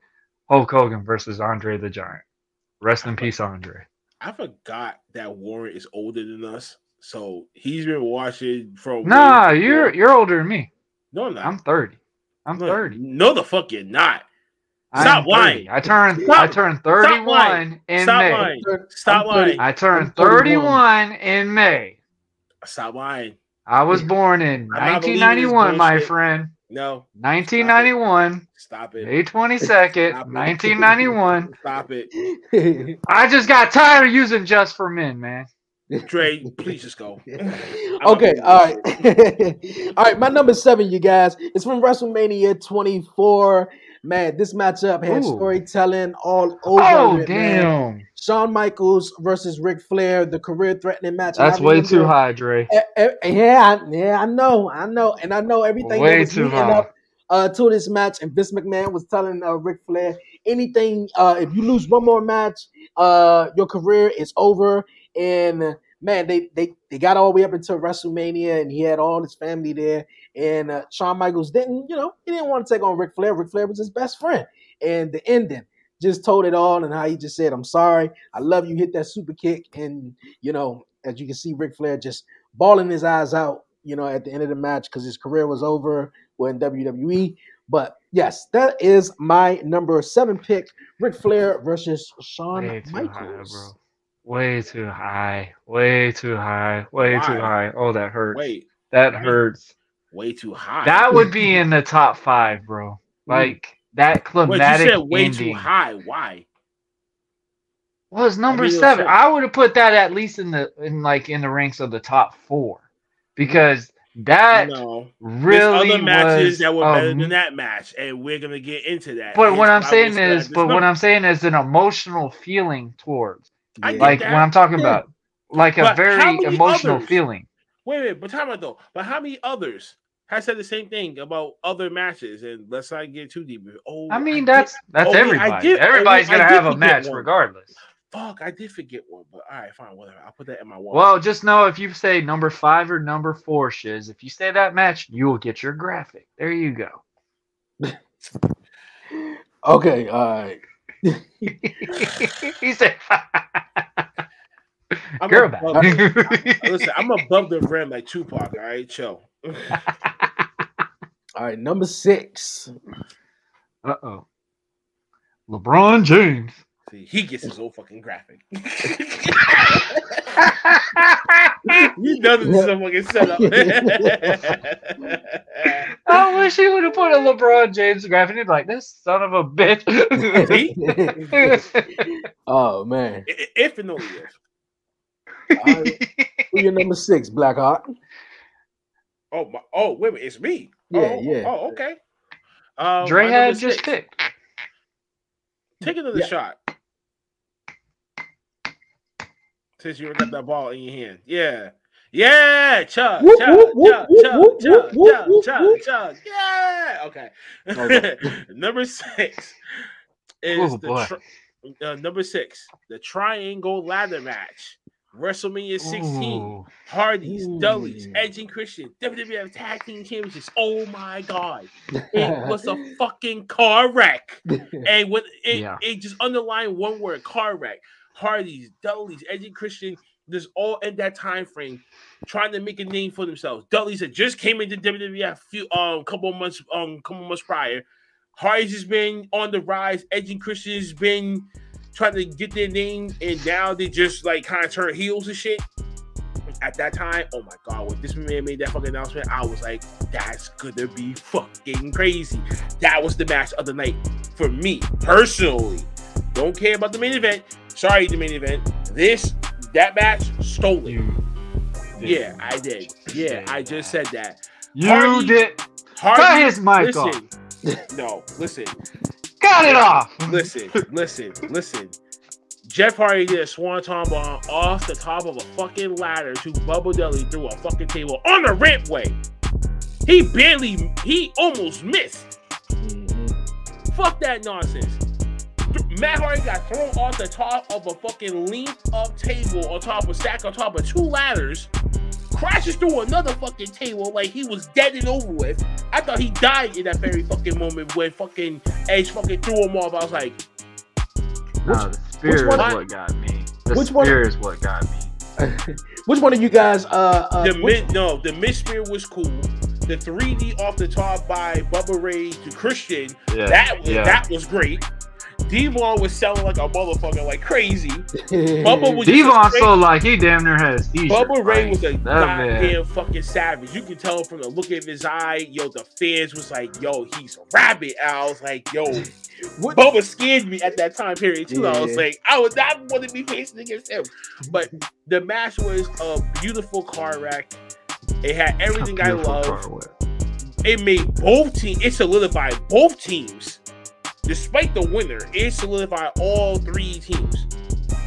B: Hulk Hogan versus Andre the Giant. Rest in peace, Andre.
C: I forgot that Warren is older than us, so he's been watching from. way
B: Nah,
C: before-
B: you're you're older than me.
C: no, I'm not.
B: I'm 30. I'm
C: no,
B: 30.
C: No, the fuck you're not.
B: I'm
C: Stop
B: 30.
C: lying.
B: I turned
C: Stop-
B: I turned
C: stop lying.
B: 31 in
C: Stop
B: May.
C: lying. Stop lying.
B: I turned
A: 31.
B: 31 in May.
C: Stop lying.
B: I was born in
C: I'm not believing this
B: 1991, my friend.
C: No,
B: 1991,
C: stop it.
B: May 22nd,
C: Stop it.
B: 1991.
C: Stop it.
B: I just got tired of using just for men, man.
C: Dre, please just go.
A: okay, all right. all right, my number seven, you guys. It's from WrestleMania 24. Man, this matchup had
B: Ooh.
A: storytelling all over
B: Oh,
A: it, man.
B: damn.
A: Shawn Michaels versus Ric Flair, the career-threatening match.
B: That's way too high, Dre.
A: Eh, eh, Yeah, I- yeah, I know, I know, and I know everything
B: Way
A: was
B: too high.
A: up uh, to this match. And Vince McMahon was telling uh, Ric Flair, anything, uh, if you lose one more match, uh, your career is over. And man, they they they got all the way up until WrestleMania, and he had all his family there. And uh, Shawn Michaels didn't, you know, he didn't want to take on Ric Flair. Ric Flair was his best friend, and the ending just told it all. And how he just said, "I'm sorry, I love you." Hit that super kick, and you know, as you can see, Ric Flair just bawling his eyes out, you know, at the end of the match because his career was over in WWE. But yes, that is my number seven pick: Ric Flair versus Shawn
B: Way too
A: Michaels.
B: high, bro. Way too high. Way too high. Way too high. Oh, that hurts.
C: Wait,
B: that
C: why?
B: hurts.
C: Way too high.
B: That would be in the top five, bro. Mm. Like that
C: Wait, you said way
B: ending.
C: too high. Why?
B: was number
C: mean,
B: seven. I would have put that at least in the in like in the ranks of the top four because that
C: no.
B: really
C: There's other matches
B: was
C: that were
B: a
C: better than that match, and we're gonna get into that.
B: But what I'm saying is, but what. I'm saying is an emotional feeling towards,
C: I
B: like when I'm talking
A: Yeah.
B: about, like a
C: But how
B: very emotional
C: others?
B: feeling.
C: Wait, wait, but time out though. But how many others has said the same thing about other matches? And let's not get too deep. Oh,
B: I mean,
C: get-
B: that's that's
C: oh, wait, I
B: everybody.
C: get- oh,
B: Everybody's
C: I
B: gonna have a match
C: one.
B: regardless.
C: fuck, I did forget one, but all right, fine, whatever. I'll put that in my wall.
B: Well, just know if you say number five or number four, Shiz, if you say that match, you will get your graphic. There you go.
A: Okay, all right.
B: he said,
C: I'm
B: "Girl
C: above-
B: back."
C: Listen, I'm above the rim like Tupac. All right, chill.
A: All right, number six.
B: Uh oh. LeBron James.
C: See, he gets his own fucking graphic. you know this is a fucking setup.
B: I wish he would have put a LeBron James graphic. He'd be like, this son of a bitch.
A: oh man.
C: I- if and only if.
A: All right. Who your number six, Blackheart?
C: Oh, my, oh, wait a minute, it's me.
A: Yeah,
C: oh,
A: yeah.
C: Oh, okay. Um,
B: Dre had just
C: six.
B: picked.
C: Take another
A: Yeah.
C: shot. Since you got that ball in your hand. Yeah. Yeah. Chug,
A: Whoop,
C: chug,
A: whoop, whoop,
C: chug,
A: whoop,
C: chug,
A: whoop,
C: chug,
A: whoop,
C: chug,
A: whoop,
C: chug,
A: whoop.
C: chug. Yeah. Okay.
A: Okay.
C: number six is
B: Oh,
C: the tri- uh, number six, the triangle ladder match. WrestleMania 16.
B: Ooh.
C: Hardy's, Dudley's,
A: Ooh.
C: Edge and Christian, WWF Tag Team Championships. Oh my god. It was a fucking car wreck. And when it,
B: Yeah.
C: it just underlined one word, car wreck. Hardy's, Dudley's, Edge and Christian, just all in that time frame, trying to make a name for themselves. Dudley's had just came into WWF few um a couple of months um couple months prior. Hardy's has been on the rise. Edge and Christian has been trying to get their name, and now they just like kind of turn heels and shit. At that time, oh my god, when this man made that fucking announcement, I was like, that's gonna be fucking crazy. That was the match of the night for me personally. Don't care about the main event. Sorry, the main event. This that match stole it. Yeah, I did. Yeah, I just said that.
B: You
C: Hardy-
B: did.
C: Hardy,
B: Cut his mic
C: listen. No, listen,
B: Cut it off.
C: listen, listen, listen. Jeff Hardy did a swanton bomb off the top of a fucking ladder to Bubba Dudley through a fucking table on the rampway. He barely, he almost missed. Fuck that nonsense. Matt Hardy got thrown off the top of a fucking linked of table on top of stack on top of two ladders, crashes through another fucking table like he was dead and over with. I thought he died in that very fucking moment when fucking Edge fucking threw him off. I was like,
B: No, the spear
A: one-
B: is what got me. The
A: which one-
B: spear is what got me.
A: Which one of you guys? Uh, uh
C: the
A: which-
C: mid no, the mid spear was cool. The 3D off the top by Bubba Ray to Christian,
B: Yeah.
C: that was
B: yeah.
C: that was great. D-Von was selling like a motherfucker, like crazy. Bubba was just a
B: D-Von
C: straight-
B: so like he damn near has t
C: Bubba Ray was a
B: that man.
C: goddamn fucking savage. You can tell from the look of his eye. Yo, the fans was like, "Yo, he's a rabbit." I was like, "Yo,
A: What-
C: Bubba scared me at that time period too." I was like, "I would not want to be facing against him." But the match was a beautiful car wreck. It had everything I love. It made both teams. It solidified both teams. Despite the winner, it solidified all three teams.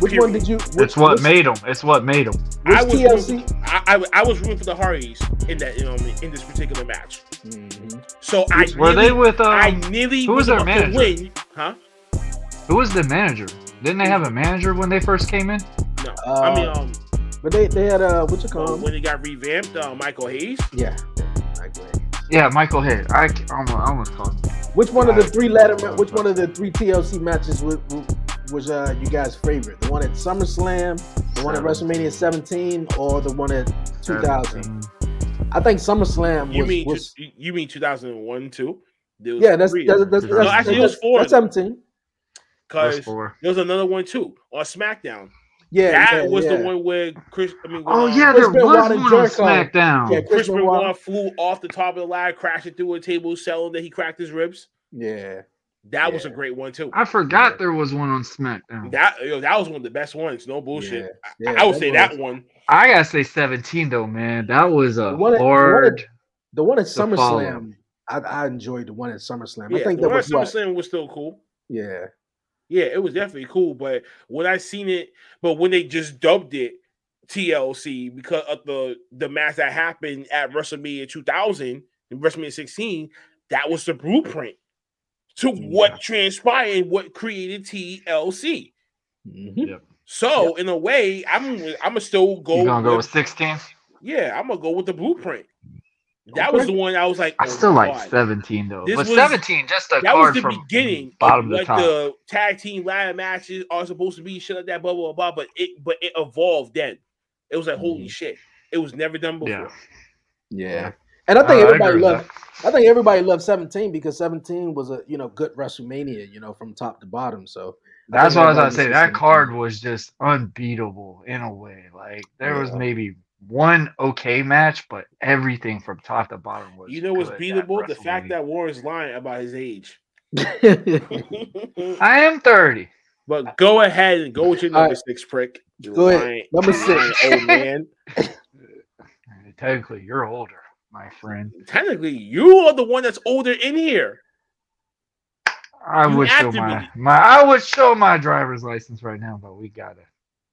A: which one did you? Which,
B: It's what
A: which,
B: made them. It's what made
A: them.
C: I was
A: TLC?
C: rooting, I, I, I was rooting for the Hardys in that you know what I mean, in this particular match.
A: Mhm.
C: So I
B: Were
C: nearly,
B: they with
C: I
B: um?
C: nearly
B: who was
C: was
B: their
C: to
B: manager?
C: win, huh?
B: Who was the manager? Didn't they have a manager when they first came in?
C: No, I mean
A: Uh,
C: um,
A: But they they had uh what you call
C: uh, when it got revamped, uh, Michael Hayes.
A: Yeah. I agree.
B: Yeah, Michael Hayes. I I almost, I almost called.
A: Which one of the three
B: I-
A: ladder? Which one of the three TLC matches was, was uh you guys' favorite? The one at SummerSlam, the one at WrestleMania 17, or the one at 2000?
B: Seventeen.
A: I think SummerSlam was.
C: You mean
A: was
C: two, you mean 2001 too? Was
A: yeah, that's
C: three
A: that's, that's, that's,
C: no, actually it was four.
A: That's 17.
C: Because
B: four.
C: there was another one too on SmackDown.
A: Yeah,
C: that
A: yeah,
C: was
A: yeah.
C: the one where Chris. I mean,
B: Oh yeah,
A: Chris
B: there
A: Benoit
B: was
A: and
B: one on SmackDown.
A: Yeah,
C: Chris
A: Chris Benoit.
C: Benoit flew off the top of the ladder, crashing through a table, selling that he cracked his ribs.
A: Yeah.
C: That was a great one too.
B: I forgot there was one on SmackDown.
C: That yo, that was one of the best ones. No bullshit.
A: Yeah,
C: I-
A: yeah,
C: I would
A: that
C: say
A: was-
C: that one.
B: I gotta say 17 though, man. That was a
A: The one at- the one
B: hard.
A: at- The one at SummerSlam, I, I enjoyed the one at SummerSlam. I
C: Yeah,
A: think
C: the
A: that
C: one at
A: was what?
C: SummerSlam was still cool.
A: Yeah.
C: Yeah, it was definitely cool. But when I seen it, but when they just dubbed it TLC because of the the match that happened at WrestleMania 2000 and WrestleMania 16, that was the blueprint to what transpired, and what created TLC.
A: Mhm.
B: Yep.
C: So in a way, I'm I'm gonna still go.
B: You gonna go
C: with-
B: with 16?
C: yeah, I'm gonna go with the blueprint. That was the one I was like,
B: I
C: oh
B: still
C: my
B: like 17 though.
C: This
B: but
C: was-
B: 17, just a
C: That was
B: card
C: the
B: from
C: beginning
B: bottom
C: of
B: to
C: what
B: top.
C: the tag team ladder matches are supposed to be, shit like that, blah blah blah. But it but it evolved then. It was like holy
A: Mhm.
C: shit, it was never done before.
B: Yeah.
A: Yeah. And I think
B: Uh,
A: everybody
B: agree with
A: loved I think everybody loved 17 because 17 was a you know good WrestleMania, you know, from top to bottom. So
B: That's
A: think
B: what I was gonna say. That card was just unbeatable in a way. Like there was maybe one okay match, but everything from top to bottom was.
C: You know what's
B: good
C: beatable? The fact that Warren's lying about his age.
B: I am 30.
C: but go ahead and go with your
A: All
C: number
A: right.
C: six prick. You
A: Go ahead.
C: lying-
A: Number six.
C: old man.
B: Technically, you're older, my friend.
C: Technically, you are the one that's older in here.
B: I
C: You
B: would show my, my I would show my driver's license right now, but we gotta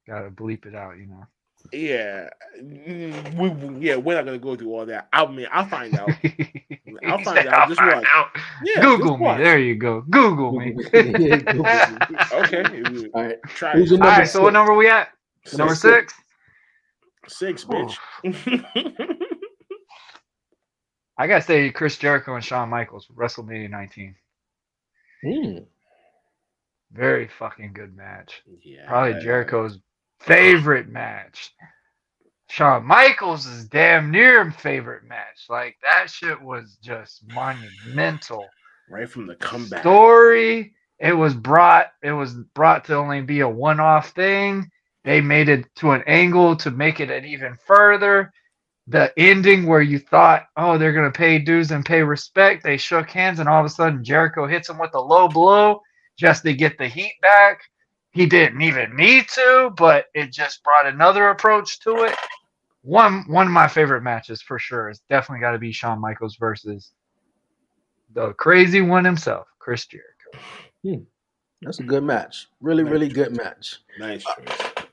B: gotta bleep it out, you know.
C: Yeah, Mm, we, we- yeah, we're not gonna go through all that. I mean, I'll find out. I'll find
B: said,
C: out.
B: "I'll
C: Just
B: find
C: watch.
B: out."
C: Yeah,
B: Google
C: just
B: me.
C: watch.
B: There you go. Google me.
A: Google me.
C: Okay,
A: All right.
C: try
A: Who's
C: it.
A: your
B: All so what
A: six?
B: number we at? Number
A: Six.
B: six.
C: six, bitch.
B: I gotta say Chris Jericho and Shawn Michaels, WrestleMania 19.
A: Hmm.
B: Very fucking good match.
C: yeah,
B: Probably Jericho's favorite match. Shawn Michaels' is damn near favorite match. Like that shit was just monumental.
C: right from the comeback.
B: Story. It was brought. It was brought to only be a one-off thing. They made it to an angle to make it an even further. The ending where you thought, oh, they're gonna pay dues and pay respect. They shook hands, and all of a sudden Jericho hits him with a low blow just to get the heat back. He didn't even need to, but it just brought another approach to it. One one of my favorite matches for sure is definitely got to be Shawn Michaels versus the crazy one himself, Chris Jericho. Hmm.
A: That's a good match. Really, really good match.
C: Nice uh, choice.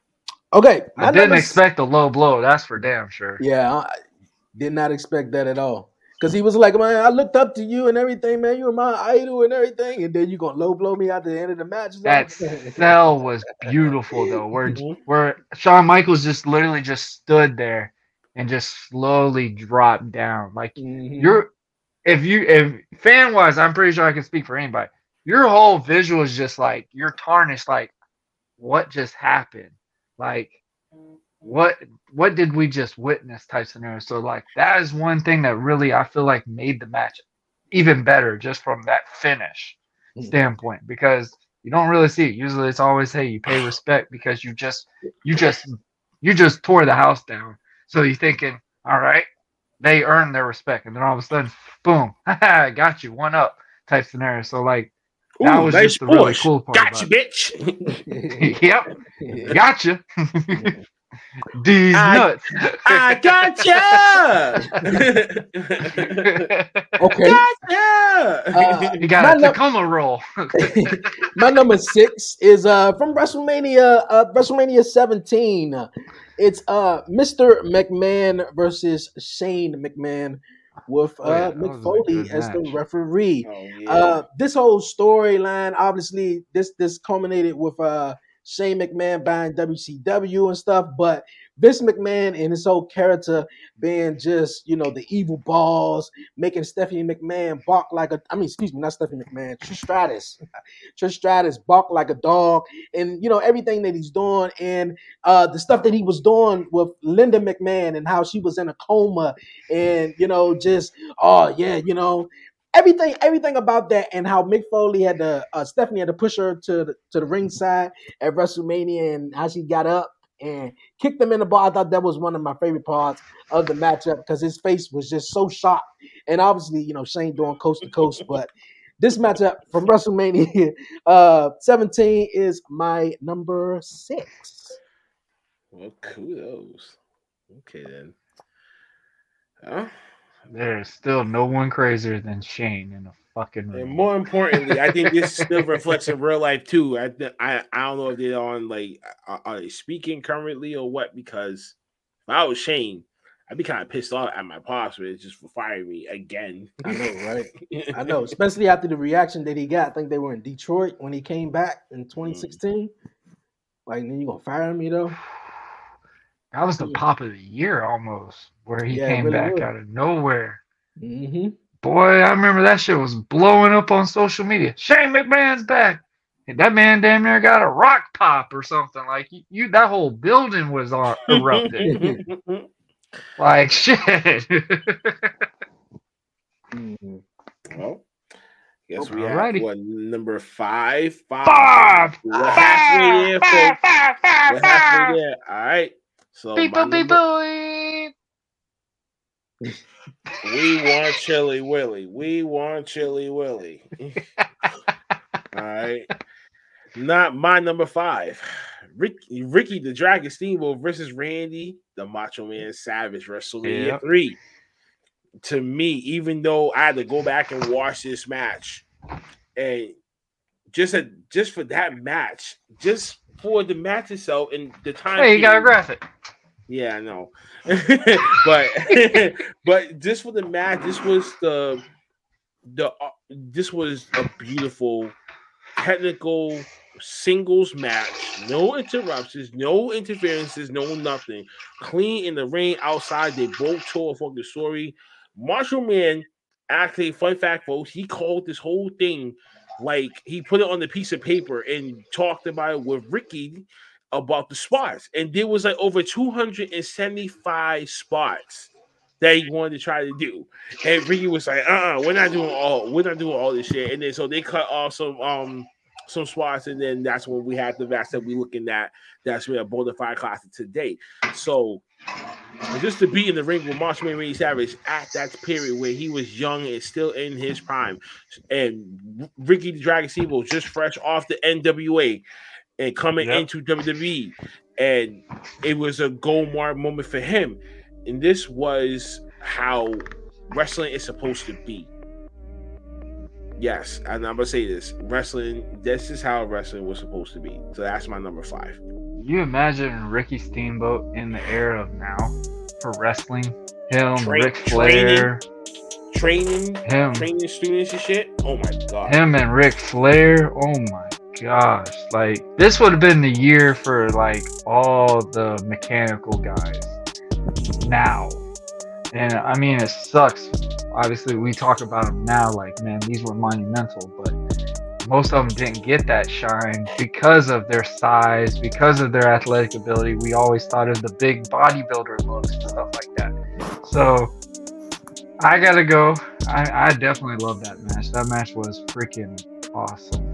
A: Okay.
B: I
A: my
B: didn't
A: number
B: expect a low blow, that's for damn sure.
A: Yeah, I did not expect that at all. Cause he was like, man, I looked up to you and everything, man. You were my idol and everything, and then you gonna low blow me at the end of the match.
B: That cell was beautiful though, where
C: Mhm.
B: where Shawn Michaels just literally just stood there and just slowly dropped down. Like
A: Mhm.
B: you're if you if fan wise, I'm pretty sure I can speak for anybody. Your whole visual is just like you're tarnished. Like what just happened? Like what what did we just witness? Type scenario. So like that is one thing that really I feel like made the match even better just from that finish
A: Mhm.
B: standpoint because you don't really see it. Usually it's always hey you pay respect because you just you just you just tore the house down. So you're thinking, all right, they earned their respect, and then all of a sudden, boom, I got you, one up type scenario. So like that
C: Ooh,
B: was
C: nice
B: just the really cool part.
C: Got you, bitch.
B: it. yep, gotcha. These
C: I-
B: nuts.
C: I gotcha.
A: okay.
C: gotcha.
A: Uh,
B: you got
A: My
B: a
A: num-
B: Tacoma roll.
A: My number six is uh from WrestleMania uh WrestleMania 17. It's uh Mr. McMahon versus Shane McMahon with
B: Oh, yeah,
A: uh Mick Foley
B: good
A: as the referee.
C: oh, yeah.
A: Uh, this whole storyline, obviously, this this culminated with uh Shane McMahon buying WCW and stuff, but Vince McMahon and his whole character being just, you know, the evil balls, making Stephanie McMahon bark like a, I mean, excuse me, not Stephanie McMahon, Trish Stratus. Trish Stratus bark like a dog, and you know everything that he's doing, and uh, the stuff that he was doing with Linda McMahon and how she was in a coma, and you know just oh yeah, you know everything everything about that and how Mick Foley had to uh, Stephanie had to push her to the, to the ringside at WrestleMania and how she got up and kicked him in the ball. I thought that was one of my favorite parts of the matchup because his face was just so shocked. And obviously, you know, Shane doing coast to coast, but this matchup from WrestleMania uh 17 is my number six.
C: well, kudos. Okay then. Huh?
B: There's still no one crazier than Shane in a fucking room.
C: And
B: room.
C: more importantly, I think this still reflects in real life too. I th- I I don't know if they're on like are, are they speaking currently or what? Because if I was Shane, I'd be kind of pissed off at my boss for just for firing me again.
A: I know, right? I know, especially after the reaction that he got. I think they were in Detroit when he came back in mm. 2016. Like, then you gonna fire me though?
B: That was the pop of the year almost, where he
A: Yeah,
B: came
A: really
B: back
A: was.
B: out of nowhere.
A: Mm-hmm.
B: Boy, I remember that shit was blowing up on social media. Shane McMahon's back. And that man damn near got a rock pop or something. Like you, you that whole building was on erupted. like shit.
A: mm-hmm.
C: well, guess we have
B: Alrighty.
C: what number five?
B: Five.
C: We're
B: Five,
C: folks.
B: five, five,
C: We're halfway
B: five.
C: there. All right. So
B: People,
C: my number-
B: people.
C: we want Chili Willy. We want Chili Willy. All right. Not my number five. Rick, Ricky the Dragon Steamboat versus Randy the Macho Man Savage WrestleMania
B: Yep.
C: 3. To me, even though I had to go back and watch this match, and just a, just for that match, just for the match itself and the time.
B: Hey, you got a
C: period-
B: graphic.
C: yeah, I know. but but just for the match, this was the the uh, this was a beautiful technical singles match. No interruptions, no interferences, no nothing. Clean in the ring outside. They both told a fucking story. Macho Man, actually, fun fact, folks, he called this whole thing like he put it on the piece of paper and talked about it with Ricky about the spots, and there was like over 275 spots that he wanted to try to do. And Ricky was like, uh-uh, we're not doing all we're not doing all this shit. And then so they cut off some um some spots, and then that's when we had the match that we looking at. That's where a bona fide classic today. So just to be in the ring with Macho Man Randy Savage at that period where he was young and still in his prime, and Ricky the Dragon Steamboat just fresh off the NWA and coming
B: Yep.
C: into WWE, and it was a goal mark moment for him. And this was how wrestling is supposed to be. Yes, and I'm gonna say this: wrestling. This is how wrestling was supposed to be. So that's my number five.
B: You imagine Ricky Steamboat in the era of now for wrestling? Him,
C: Tra-
B: Ric Flair,
C: Training,
B: him,
C: training students and shit. Oh my god.
B: him and Ric Flair. Oh my gosh! Like this would have been the year for like all the mechanical guys. Now, and I mean it sucks. Obviously, we talk about them now. Like man, these were monumental, but most of them didn't get that shine because of their size, because of their athletic ability. We always thought of the big bodybuilder looks and stuff like that. So I gotta go. I, I definitely love that match. That match was freaking awesome.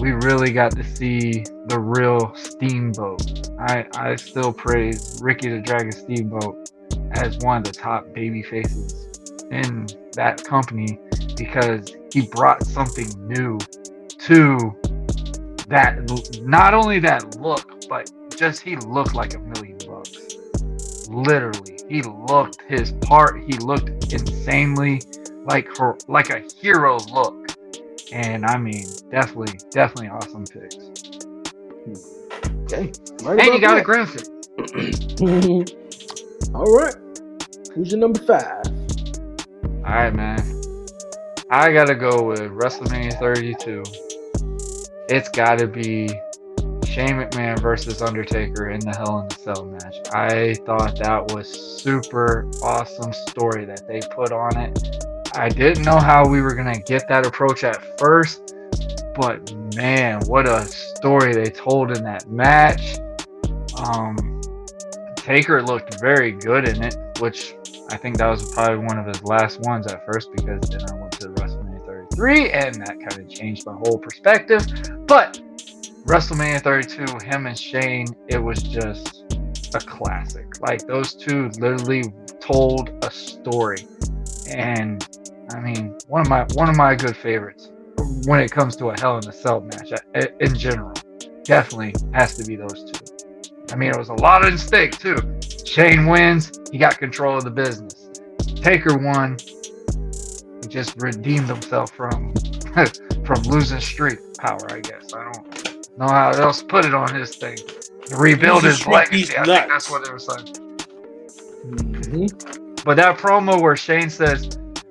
B: We really got to see the real Steamboat. I, I still praise Ricky the Dragon Steamboat as one of the top baby faces in that company because he brought something new to that not only that look but just he looked like a million bucks literally he looked his part he looked insanely like her like a hero look and i mean definitely definitely awesome picks
A: Okay. Right
B: and you
A: about
B: got a
A: that.
B: graphic
A: All right. Who's your number five?
B: all right man i gotta go with wrestlemania 32 it's gotta be Shane McMahon versus Undertaker in the Hell in a Cell match. I thought that was super awesome story that they put on it. I didn't know how we were gonna get that approach at first, but man, what a story they told in that match. Um, Taker looked very good in it, which I think that was probably one of his last ones at first because then I went 33 and that kind of changed my whole perspective. But WrestleMania 32, him and Shane, it was just a classic. Like those two literally told a story. And I mean, one of my one of my good favorites when it comes to a Hell in a Cell match in general. Definitely has to be those two. I mean, it was a lot at stake too. Shane wins, he got control of the business. Taker won, just redeemed himself from from losing street power, I guess. I don't know how else put it on his thing. Rebuild his
C: streak
B: legacy. I think that's what they were saying.
A: Mhm.
B: But that promo where Shane says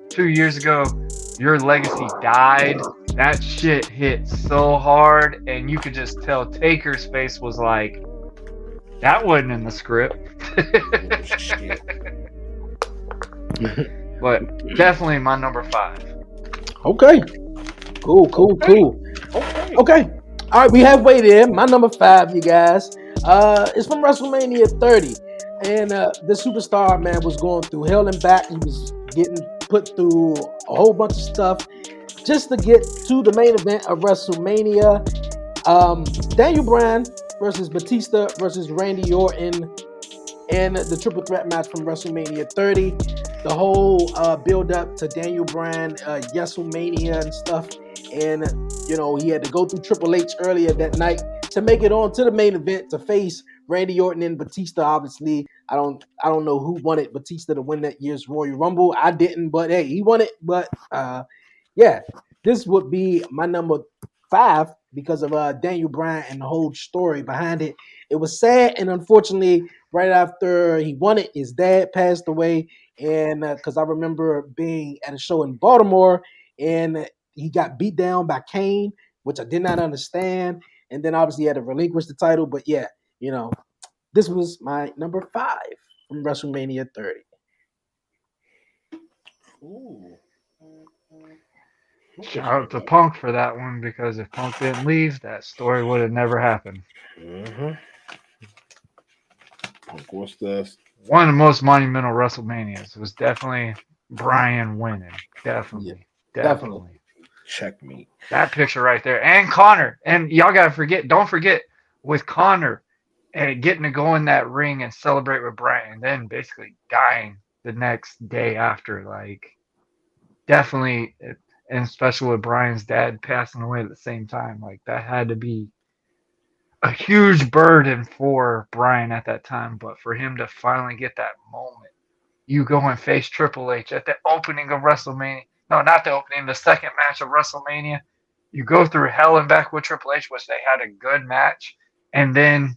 B: two years ago, your legacy died that shit hit so hard, and you could just tell Taker's face was like, "That wasn't in the script."
C: Oh, shit.
B: but definitely my number five.
A: Okay. Cool, cool,
C: Okay.
A: cool.
C: Okay.
A: Okay. All right, we halfway there. My number five, you guys. Uh, it's from WrestleMania 30. And uh, the superstar, man, was going through hell and back. He was getting put through a whole bunch of stuff just to get to the main event of WrestleMania. Um, Daniel Bryan versus Batista versus Randy Orton in the triple threat match from WrestleMania 30. The whole uh, build up to Daniel Bryan, uh, WrestleMania and stuff. And, you know, he had to go through Triple H earlier that night to make it on to the main event to face Randy Orton and Batista. Obviously, I don't, I don't know who wanted Batista to win that year's Royal Rumble. I didn't, but hey, he won it. But uh, yeah, this would be my number five because of uh, Daniel Bryan and the whole story behind it. It was sad, and unfortunately, right after he won it, his dad passed away. And because I remember being at a show in Baltimore, and he got beat down by Kane, which I did not understand. And then obviously he had to relinquish the title. But yeah, you know, this was my number five from WrestleMania 30.
C: Ooh.
B: Shout out to Punk for that one because if Punk didn't leave, that story would have never happened.
C: Mm-hmm. What's the
B: One of the most monumental WrestleManias was definitely Bryan winning. Definitely.
A: definitely.
B: Definitely.
C: checkmate?
B: That picture right there. And Connor. And y'all gotta forget, don't forget with Connor and getting to go in that ring and celebrate with Bryan and then basically dying the next day after. Like definitely and especially with Bryan's dad passing away at the same time. Like that had to be a huge burden for Bryan at that time. But for him to finally get that moment, you go and face Triple H at the opening of WrestleMania. No, not the opening, the second match of WrestleMania. You go through hell and back with Triple H, which they had a good match. And then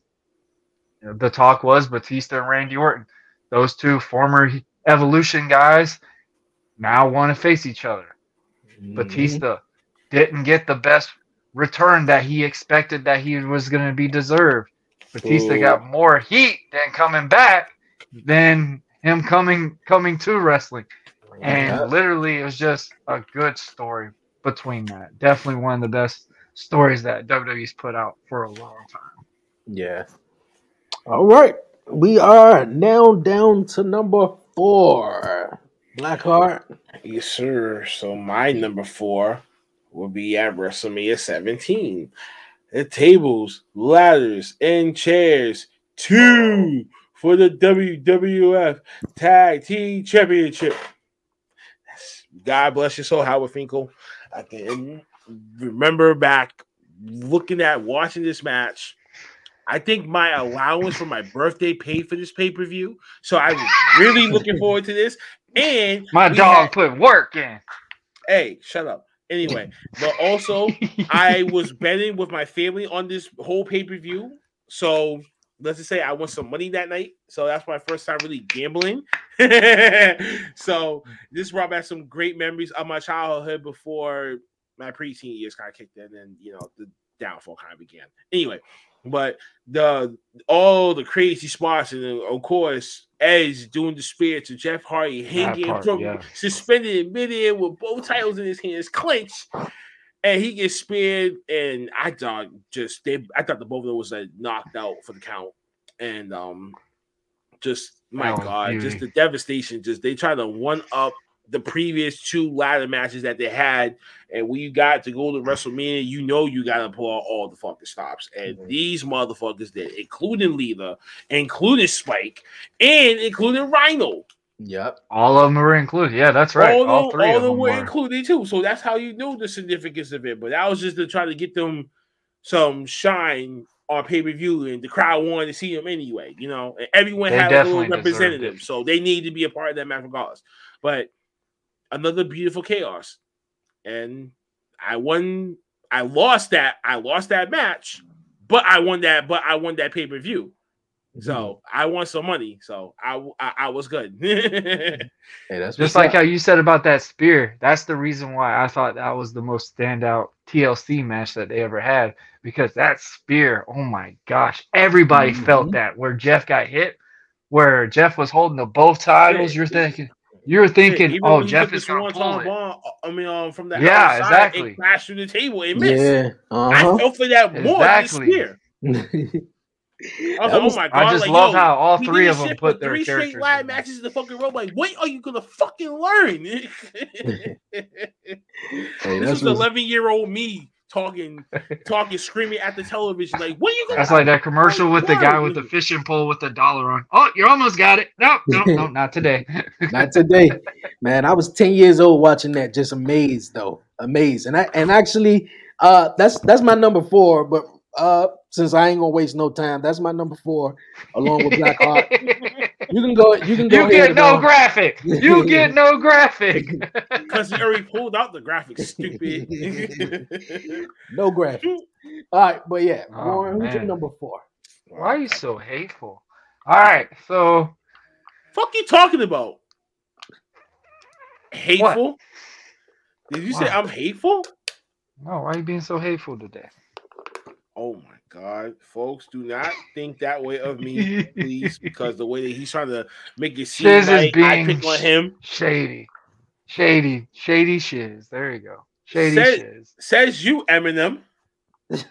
B: you know, the talk was Batista and Randy Orton. Those two former Evolution guys now want to face each other.
A: Mm-hmm.
B: Batista didn't get the best return that he expected that he was going to be deserved. Batista
C: Ooh.
B: got more heat than coming back than him coming coming to wrestling. And
A: Yeah.
B: literally it was just a good story between that. Definitely one of the best stories that WWE's put out for a long time.
A: Yeah. All right. We are now down to number four. Blackheart.
C: Yes, sir. So my number four will be at WrestleMania 17. The tables, ladders, and chairs two for the WWF Tag Team Championship. God bless your soul, Howard Finkel. I can remember back looking at watching this match. I think my allowance for my birthday paid for this pay per view, so I was really looking forward to this. And
B: My dog
C: had-
B: put work in.
C: hey, shut up. Anyway, but also I was betting with my family on this whole pay per view. So let's just say I won some money that night. So that's my first time really gambling. so this brought back some great memories of my childhood before my preteen years kind of kicked in and you know the downfall kind of began. Anyway, but the all the crazy spots and of course Edge doing the spear to Jeff Hardy hanging
B: part,
C: from
B: yeah.
C: suspended in midair with both titles in his hands clenched and he gets speared, and I thought just they, I thought the both of them was like knocked out for the count, and um, just my
B: was
C: God, just the devastation. Just they try to one up the previous two ladder matches that they had, and when you got to go to WrestleMania, you know you got to pull out all the fucking stops, and
A: Mhm.
C: these motherfuckers did, including Lita, including Spike, and including Rhino.
A: Yep.
B: All of them were included. Yeah, that's right.
C: All,
B: All, three
C: all
B: of them
C: were
B: were.
C: included too. So that's how you knew the significance of it. But that was just to try to get them some shine on pay per view, and the crowd wanted to see them anyway. You know, and everyone
B: They
C: had a little representative, so they need to be a part of that match regardless. But another beautiful chaos, and I won. I lost that. I lost that match, but I won that. But I won that pay per view. So I want some money. So I I, I was good.
A: Hey, that's
B: Just like
A: up.
B: how you said about that spear, that's the reason why I thought that was the most standout TLC match that they ever had because that spear, oh my gosh, everybody felt
A: Mhm.
B: that where Jeff got hit, where Jeff was holding the both titles. You're thinking, you're thinking,
C: Even
B: oh,
C: when
B: Jeff is
C: this
B: gonna pull it.
C: bomb, I mean, um, from the
B: Yeah,
C: outside
B: exactly.
C: and crashed through the table It missed.
A: Yeah.
C: I
A: Uh
C: fell for that more
B: Exactly.
C: than the spear. I was like, oh my god!
B: I just
C: like,
B: love
C: yo,
B: how all three of them put
C: for
B: their
C: three straight
B: characters.
C: live
B: in
C: matches in the fucking row. Like, when are you gonna fucking learn?
A: Hey,
C: this
A: that's
C: was eleven year old me talking, talking, screaming at the television. Like, when you gonna?
B: That's like that commercial with the guy with the fishing pole with the dollar on. Oh, you almost got it. No, no, no, not today.
A: Not today, man. I was ten years old watching that, just amazed though, amazed. And I and actually, uh, that's that's my number four. But uh, since I ain't gonna waste no time, that's my number four, along with Black Blackheart. You can go. You can go.
B: You get no
A: uh,
B: graphic. You get no graphic.
C: Because he already pulled out the graphics. Stupid.
A: no graphic. All right, but yeah,
B: Oh,
A: Warren, who's your number four?
B: Why are you so hateful? All right, so
C: Fuck you talking about? Hateful? Did you say I'm hateful?
B: no, why are you being so hateful today?
C: Oh my god, folks, do not think that way of me, please, because the way that he's trying to make it seem
B: Shiz is
C: like I
B: being
C: pick on him.
B: Shady, shady, shady shiz. There you go. Shady
C: Said-
B: shiz.
C: Says you, Eminem.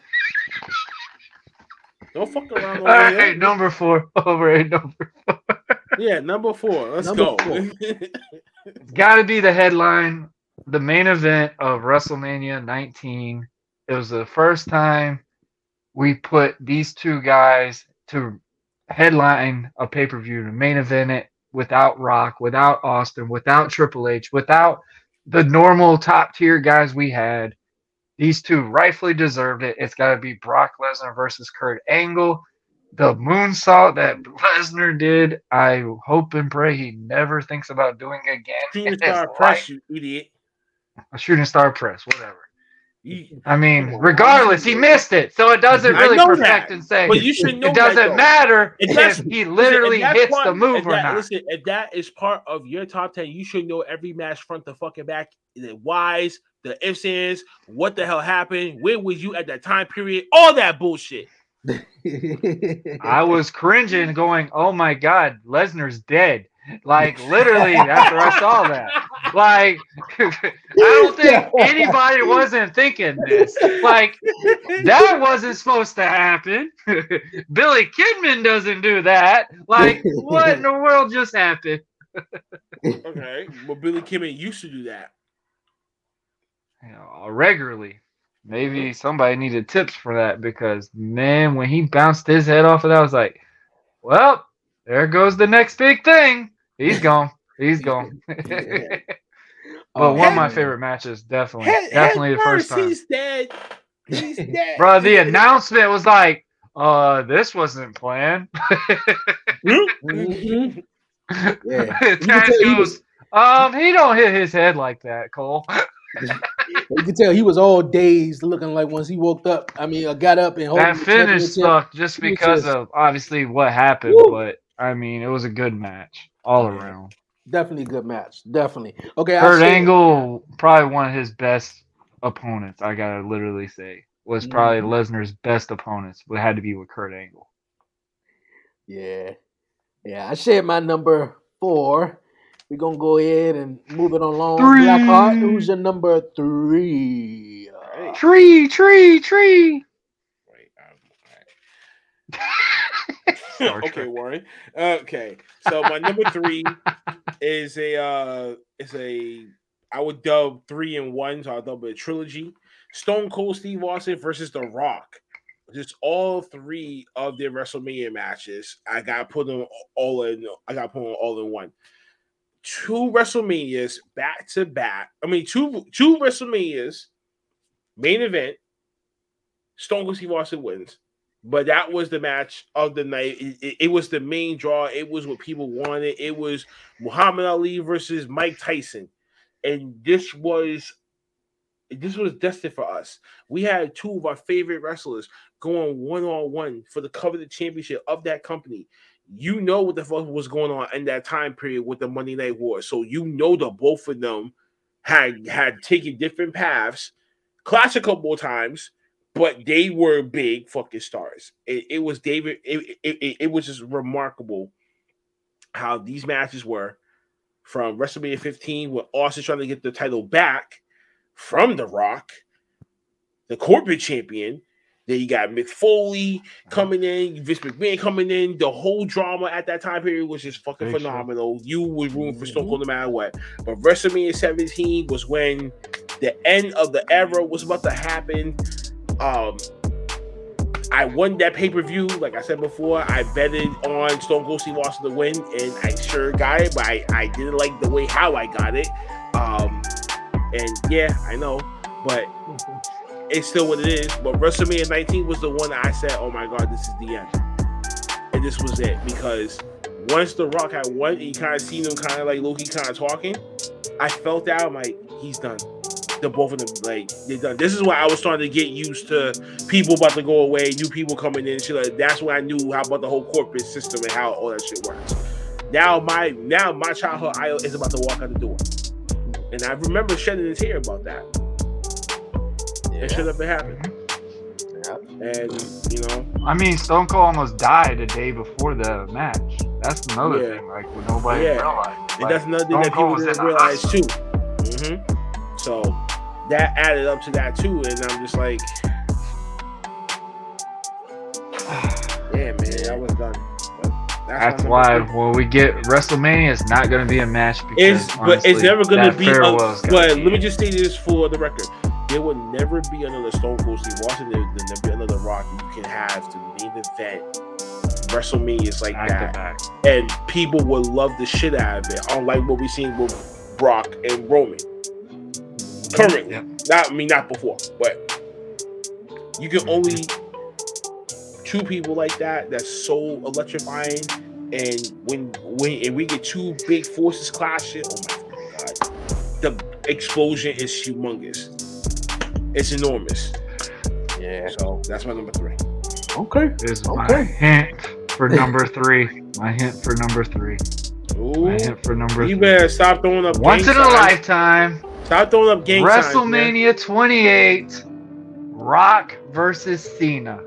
C: Don't fuck around
B: All
C: over here.
B: number four. Over eight, number. four.
C: Yeah, number four. Let's
A: Number
C: go.
A: four.
B: It's got to be the headline, the main event of WrestleMania 19. It was the first time we put these two guys to headline a pay per view to main event it without Rock, without Austin, without Triple H, without the normal top tier guys we had. These two rightfully deserved it. It's got to be Brock Lesnar versus Kurt Angle. The moonsault that Lesnar did, I hope and pray he never thinks about doing again.
C: Shooting
B: in
C: star press, you idiot.
B: A shooting star press, whatever.
C: You-
B: I mean, regardless, he missed it, so it doesn't really
C: know
B: perfect
C: that,
B: and say
C: but you should know
B: it doesn't
C: that,
B: matter
C: If
B: if, he
C: Listen,
B: literally hits
C: part-
B: the move
C: if
B: or
C: that-
B: not.
C: Listen, if that is part of your top ten, you should know every match front to fucking back, the whys, the ifs, ands, what the hell happened, where was you at that time period, all that bullshit.
B: I was cringing, going, "Oh my god, Lesnar's dead!" Like literally after I saw that. Like I don't think anybody wasn't thinking this. Like that wasn't supposed to happen. Billy Kidman doesn't do that. Like what in the world just happened?
C: Okay, but Billy Kidman used to do that.
B: You know, regularly. Maybe somebody needed tips for that because man, when he bounced his head off of that, I was like, "Well, there goes the next big thing. He's gone. He's gone." but
A: Oh,
B: one of my favorite matches, definitely,
C: Head-
B: definitely
C: head
B: the first time.
C: He's dead. He's dead.
B: Bro, the announcement was like, "Uh, this wasn't planned."
A: Mhm. Yeah.
B: Taz
A: tell he was-
B: goes, "Um, he don't hit his head like that, Cole."
A: You can tell he was all dazed, looking like once he woke up. I mean, uh, got up and
B: that finish sucked just because
A: just-
B: of obviously what happened,
A: Woo.
B: but I mean, it was a good match all around.
A: Definitely a good match. Definitely. Okay. I
B: Kurt Angle, probably one of his best opponents. I gotta literally say, was probably
A: Mhm.
B: Lesnar's best opponents. But it had to be with Kurt Angle.
A: Yeah. Yeah. I shared my number four. We're gonna go ahead and move it along.
B: Three.
A: Blackheart, who's your number three? Uh,
B: Tree, tree, tree.
C: Wait, okay, Warren. Okay, so my number three is a uh is a I would dub three and one, so I'll dub a trilogy. Stone Cold Steve Austin versus The Rock. Just all three of their WrestleMania matches. I got put them all in. I got put them all in one. Two WrestleManias back to back. I mean, two two WrestleManias main event. Stone Cold Steve Austin wins but that was the match of the night. It, it- it was the main draw. It was what people wanted. It was Muhammad Ali versus Mike Tyson, and this was this was destined for us. We had two of our favorite wrestlers going one on one for the coveted championship of that company. You know what the fuck was going on in that time period with the Monday Night War, so you know that both of them had had taken different paths, clashed a couple of times, but they were big fucking stars. It, it was David. It, it, it was just remarkable how these matches were from WrestleMania 15 with Austin trying to get the title back from The Rock, the corporate champion. Then you got Mick Foley coming in, Vince McMahon coming in. The whole drama at that time period was just fucking
B: Big
C: phenomenal. You were rooting for Stone Cold no mm-hmm. matter what. But WrestleMania 17 was when the end of the era was about to happen. Um, I won that pay per view. Like I said before, I betted on Stone Cold Steve Austin to win, and I sure got it. But I, I didn't like the way how I got it. Um, and yeah, I know, but it's still what it is. But WrestleMania 19 was the one I said, "Oh my God, this is the end," and this was it because once The Rock had won, you kind of seen him kind of like Loki kind of talking. I felt that I'm like, he's done. The both of them like they're done. This is why I was starting to get used to people about to go away, new people coming in. And shit like that's when I knew how about the whole corporate system and how all that shit works. Now my now my childhood idol is about to walk out the door, and I remember shedding his hair about that. It should have been happened. Mm-hmm. And you know,
B: I mean, Stone Cold almost died a day before the match. That's another
C: Yeah.
B: thing, like what nobody
C: Yeah.
B: realized.
C: and that's another thing
B: Stone
C: that people
B: Cold
C: didn't realize too.
B: hospital.
C: That added up to that too, and I'm just like, yeah, man, I was done.
B: That's
C: my
B: why when we get WrestleMania, it's not going to be a match because
C: It's but it's never gonna be. A, but
B: be
C: let me just state this for the record: there will never be another Stone Cold Steve Austin. There will never be another Rock you can have to main event WrestleManias like
B: back
C: that, and people will love the shit out of it. Unlike what we've seen with Brock and Roman currently.
B: Yep.
C: Not I mean not before, but you can only two people like that that's so electrifying. And when when and we get two big forces clashing, oh my god, the explosion is humongous. It's enormous.
A: Yeah.
C: So that's my number three.
A: Okay.
B: Is my hint for number three. My hint for number three.
C: Ooh,
B: My hint for number
C: you
B: three.
C: better stop throwing up.
B: Once
C: gang
B: in a lifetime,
C: Stop throwing up gang signs.
B: WrestleMania 28, Rock versus Cena.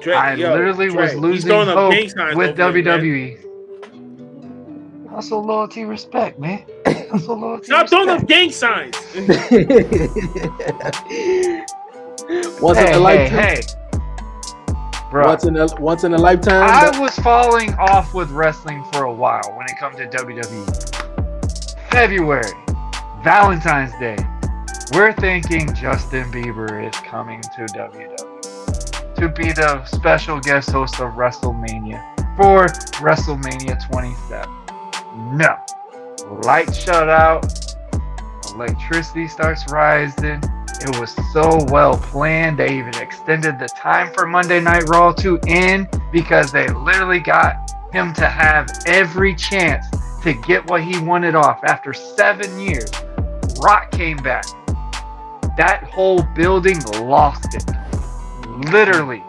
C: Dre-
B: I
C: yo,
B: literally
C: Dre,
B: was losing
C: throwing up
B: hope
C: gang signs
B: with
C: over it, man.
B: WWE. Also loyalty, respect, man. Also loyalty,
C: Stop throwing up gang signs.
A: once in
B: Hey,
A: a lifetime.
B: hey. Bro,
A: Once in a once in a lifetime.
B: I was falling off with wrestling for a while when it comes to WWE. February, Valentine's Day, we're thinking Justin Bieber is coming to WWE to be the special guest host of WrestleMania for WrestleMania 27. No. Lights shut out, electricity starts rising. It was so well planned. They even extended the time for Monday Night Raw to end because they literally got him to have every chance to get what he wanted off after seven years. Rock came back. That whole building lost it. Literally.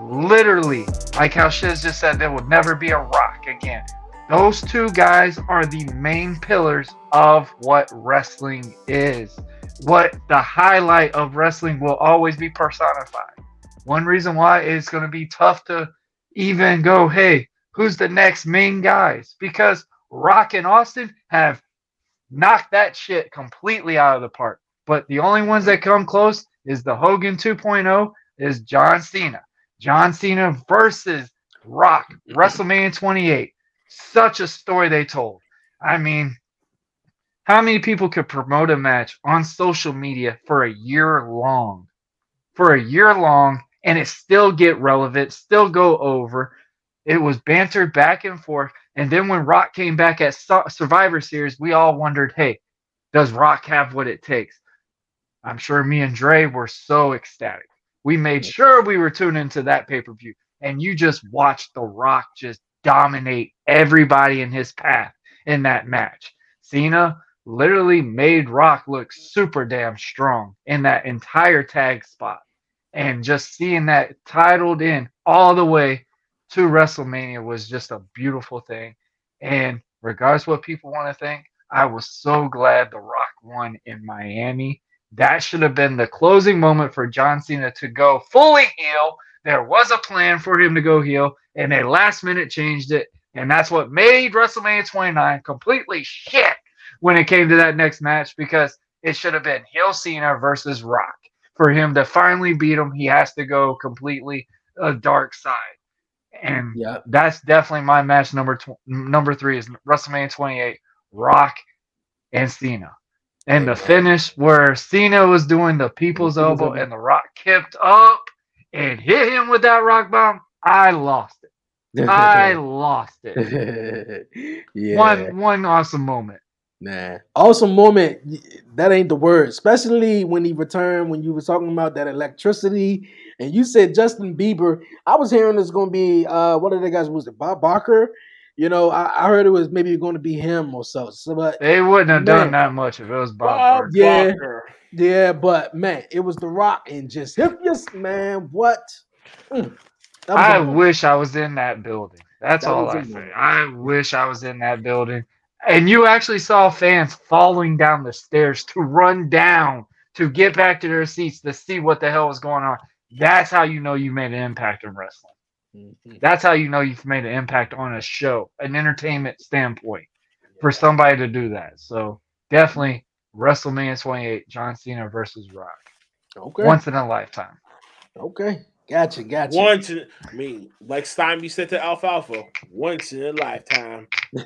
B: Literally. Like how Shiz just said, there will never be a rock again. Those two guys are the main pillars of what wrestling is. What the highlight of wrestling will always be personified. One reason why it's going to be tough to even go, hey, who's the next main guys? Because Rock and Austin have knocked that shit completely out of the park. But the only ones that come close is the Hogan 2.0 is John Cena. John Cena versus Rock, WrestleMania 28. Such a story they told. I mean, how many people could promote a match on social media for a year long? For a year long, and it still get relevant, still go over. It was bantered back and forth. And then when Rock came back at Survivor Series, we all wondered, hey, does Rock have what it takes? I'm sure me and Dre were so ecstatic. We made sure we were tuned into that pay per view. And you just watched The Rock just dominate everybody in his path in that match. Cena literally made Rock look super damn strong in that entire tag spot. And just seeing that titled in all the way to WrestleMania was just a beautiful thing. And regardless what people want to think, I was so glad The Rock won in Miami. That should have been the closing moment for John Cena to go fully heel. There was a plan for him to go heel, and they last minute changed it. And that's what made WrestleMania 29 completely shit when it came to that next match because it should have been heel Cena versus Rock. For him to finally beat him, he has to go completely a dark side. And
A: Yeah.
B: that's definitely my match number tw- number three is WrestleMania 28, Rock and Cena. And the finish where Cena was doing the people's elbow and the Rock kept up and hit him with that rock bottom, I lost it. I lost it.
A: yeah.
B: One one awesome moment.
A: Nah. Awesome moment. That ain't the word. Especially when he returned, when you were talking about that electricity, and you said Justin Bieber. I was hearing it's gonna be uh what are the guys was it Bob Barker? You know, I, I heard it was maybe going to be him or so. So but
B: They wouldn't have done that much if it was Bob.
C: Bob
B: Barker.
A: Yeah.
C: Barker.
A: yeah, but man, it was the rock and just hip yes, man. What? Mm. That was
B: I
A: a moment.
B: wish I was in that building. That's
A: That
B: all
A: was a
B: I say. I wish I was in that building. And you actually saw fans falling down the stairs to run down to get back to their seats to see what the hell was going on. That's how you know you made an impact in wrestling.
A: Mhm.
B: That's how you know you've made an impact on a show, an entertainment standpoint, for somebody to do that. So definitely WrestleMania 28, John Cena versus Rock.
A: Okay.
B: Once in a lifetime.
A: Okay. Gotcha. Gotcha.
C: Once, in, I mean, like Stymie said to Alfalfa, once in a lifetime.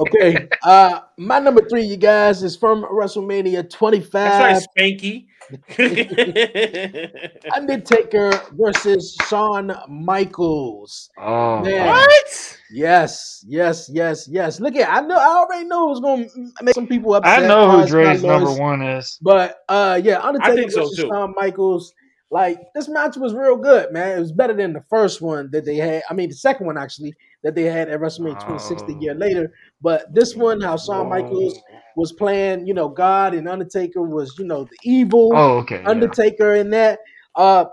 A: okay. Uh my number three, you guys, is from WrestleMania 25.
C: That's right, Spanky.
A: Undertaker versus Shawn Michaels.
B: Oh,
A: Man.
C: what?
A: Yes, yes, yes, yes. Look at I know I already know who's gonna make some people upset.
B: I know who
A: Oz,
B: Dre's
A: Carlos.
B: number one is.
A: But uh yeah, Undertaker
C: think so,
A: versus
C: too.
A: Shawn Michaels. Like this match was real good, man. It was better than the first one that they had. I mean, the second one actually that they had at WrestleMania 26 a year later. But this one, how Shawn Michaels was playing, you know, God and Undertaker was, you know, the evil
B: Oh, okay. yeah.
A: Undertaker in that. Uh,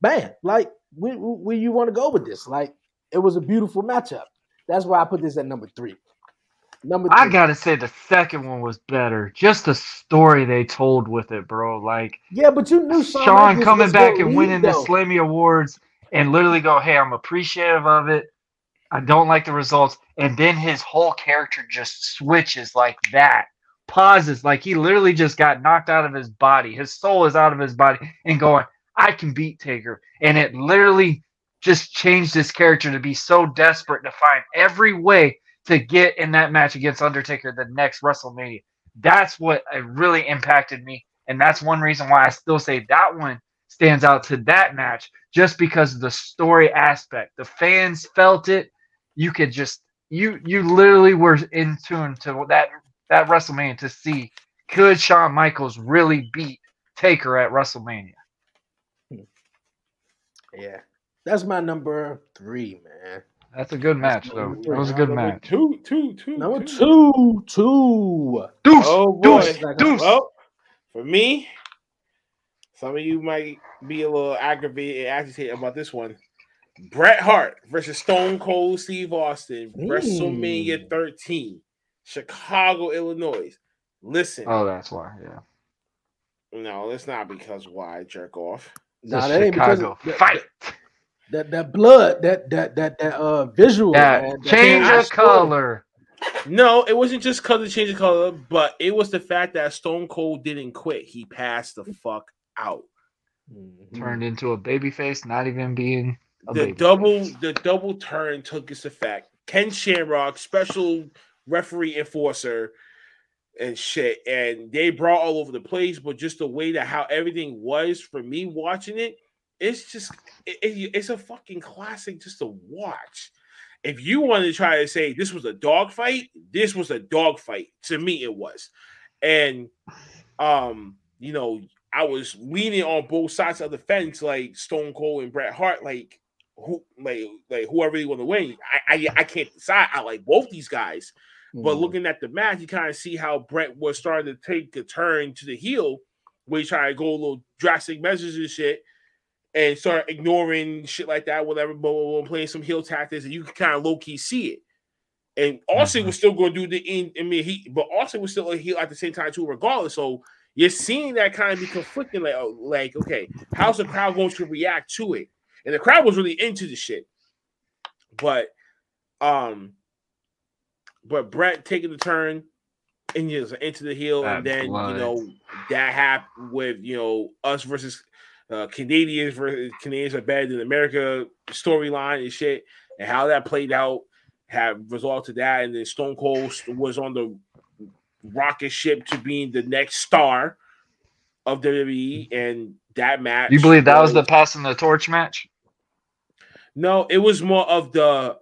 A: man, like where, where you want to go with this? Like it was a beautiful matchup. That's why I put this at number three. Number.
B: I gotta say the second one was better. Just the story they told with it, bro. Like
A: yeah, but you knew Shawn,
B: Sean coming back and
A: lead,
B: winning the
A: though.
B: Slammy Awards and literally go, "Hey, I'm appreciative of it. I don't like the results," and then his whole character just switches like that. Pauses like he literally just got knocked out of his body. His soul is out of his body and going, "I can beat Taker," and it literally just changed his character to be so desperate to find every way to get in that match against Undertaker the next WrestleMania. That's what uh, really impacted me. And that's one reason why I still say that one stands out to that match, just because of the story aspect. The fans felt it. You could just you you literally were in tune to that that WrestleMania to see could Shawn Michaels really beat Taker at WrestleMania.
A: Yeah, that's my number three, man.
B: That's a good match though. That was a good
C: Number
B: match.
C: Two, two, two.
A: Number
C: two.
A: two, two.
B: Deuce,
C: Oh boy.
B: deuce, deuce.
C: Well, for me, some of you might be a little aggravated and agitated about this one. Bret Hart versus Stone Cold Steve Austin,
A: Mm.
C: WrestleMania 13, Chicago, Illinois. Listen,
B: Oh, that's why. Yeah.
C: no, it's not because why jerk off.
A: Not
B: The
A: that because
B: Chicago
A: of that,
B: fight.
A: That that blood, that that that that uh visual.
B: Yeah,
A: man, that-
B: change
A: that
B: of color.
C: No, it wasn't just because of change of color, but it was the fact that Stone Cold didn't quit. He passed the fuck out.
A: Mhm.
B: Turned into a baby face, not even being a
C: the
B: baby
C: double
B: face.
C: the double turn took its effect. Ken Shamrock, special referee enforcer, and shit, and they brought all over the place. But just the way that how everything was for me watching it, it's just it- it- it's a fucking classic just to watch. If you wanted to try to say this was a dog fight, this was a dog fight. To me, it was, and um, you know, I was leaning on both sides of the fence, like Stone Cold and Bret Hart, like who, like, like who I really want to win. I, I, I can't decide. I like both these guys, But
A: Mhm.
C: looking at the match, you kind of see how Bret was starting to take a turn to the heel, where he tried to go a little drastic measures and shit, and start ignoring shit like that, whatever, blah, blah, blah, playing some heel tactics, and you can kind of low key see it. And Austin
B: Mhm.
C: was still going to do the in. I mean, he but Austin was still a heel at the same time too, regardless. So you're seeing that kind of be conflicting. Like, oh, like okay, how's the crowd going to react to it? And the crowd was really into the shit, but um, but Bret taking the turn and just into the heel, and then
B: blood.
C: you know that happened with you know us versus uh, Canadians versus Canadians are better than America storyline and shit, and how that played out have resulted to that, and then Stone Cold was on the rocket ship to being the next star of WWE, and that match.
B: You believe that was the passing the torch match?
C: No, it was more of the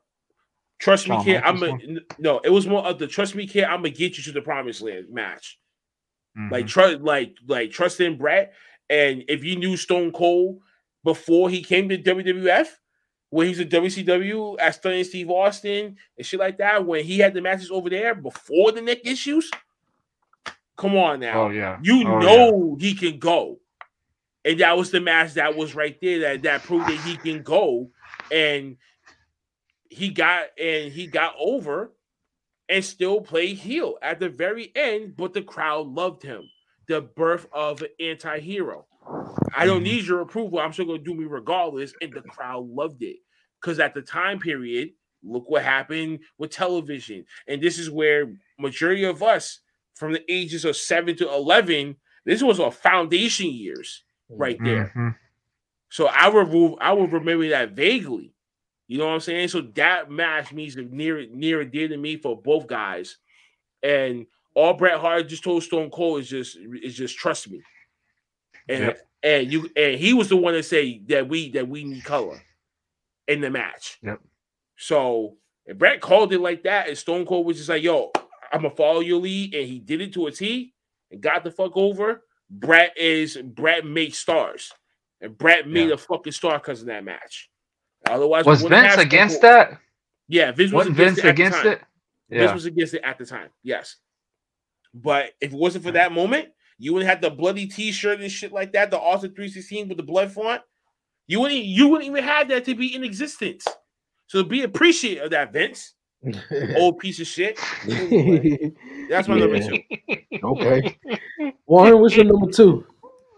C: trust me, kid. I'm a, no. It was more of the trust me, kid. I'm gonna get you to the promised land match. Like
B: Mhm.
C: trust, like like trust in Bret. And if you knew Stone Cold before he came to WWF, when he was at WCW as Stunning Steve Austin and shit like that, when he had the matches over there before the neck issues, come on now.
B: oh yeah,
C: You
B: Oh,
C: know he can go. And that was the match that was right there that, that proved that he can go. And he got and he got over and still played heel at the very end, but the crowd loved him. The birth of an anti-hero. I don't
B: Mhm.
C: need your approval. I'm still gonna do me regardless. And the crowd loved it. Because at the time period, look what happened with television. And this is where majority of us from the ages of seven to eleven, this was our foundation years right there.
B: Mhm.
C: So I will I will remember that vaguely. You know what I'm saying? So that match means near near and dear to me for both guys. And all Bret Hart just told Stone Cold is just is just trust me. And
B: Yep.
C: and you and he was the one that say that we that we need color in the match.
B: Yep.
C: So and Bret called it like that, and Stone Cold was just like, "Yo, I'm gonna follow your lead," and he did it to a T and got the fuck over. Bret is Bret makes stars, and Bret made
B: Yeah.
C: a fucking star because of that match. Otherwise,
B: Was Vince against that?
C: Yeah, Vince was
B: Wasn't
C: against
B: Vince
C: it
B: against it?
C: Vince was against it at the time. Yes, but if it wasn't for that moment, you wouldn't have the bloody T-shirt and shit like that, the Austin three sixteen with the blood font. You wouldn't. You wouldn't even have that to be in existence. So be appreciative of that, Vince. Old piece of shit. Anyway, that's my number two.
A: okay. Warren, what's your number two?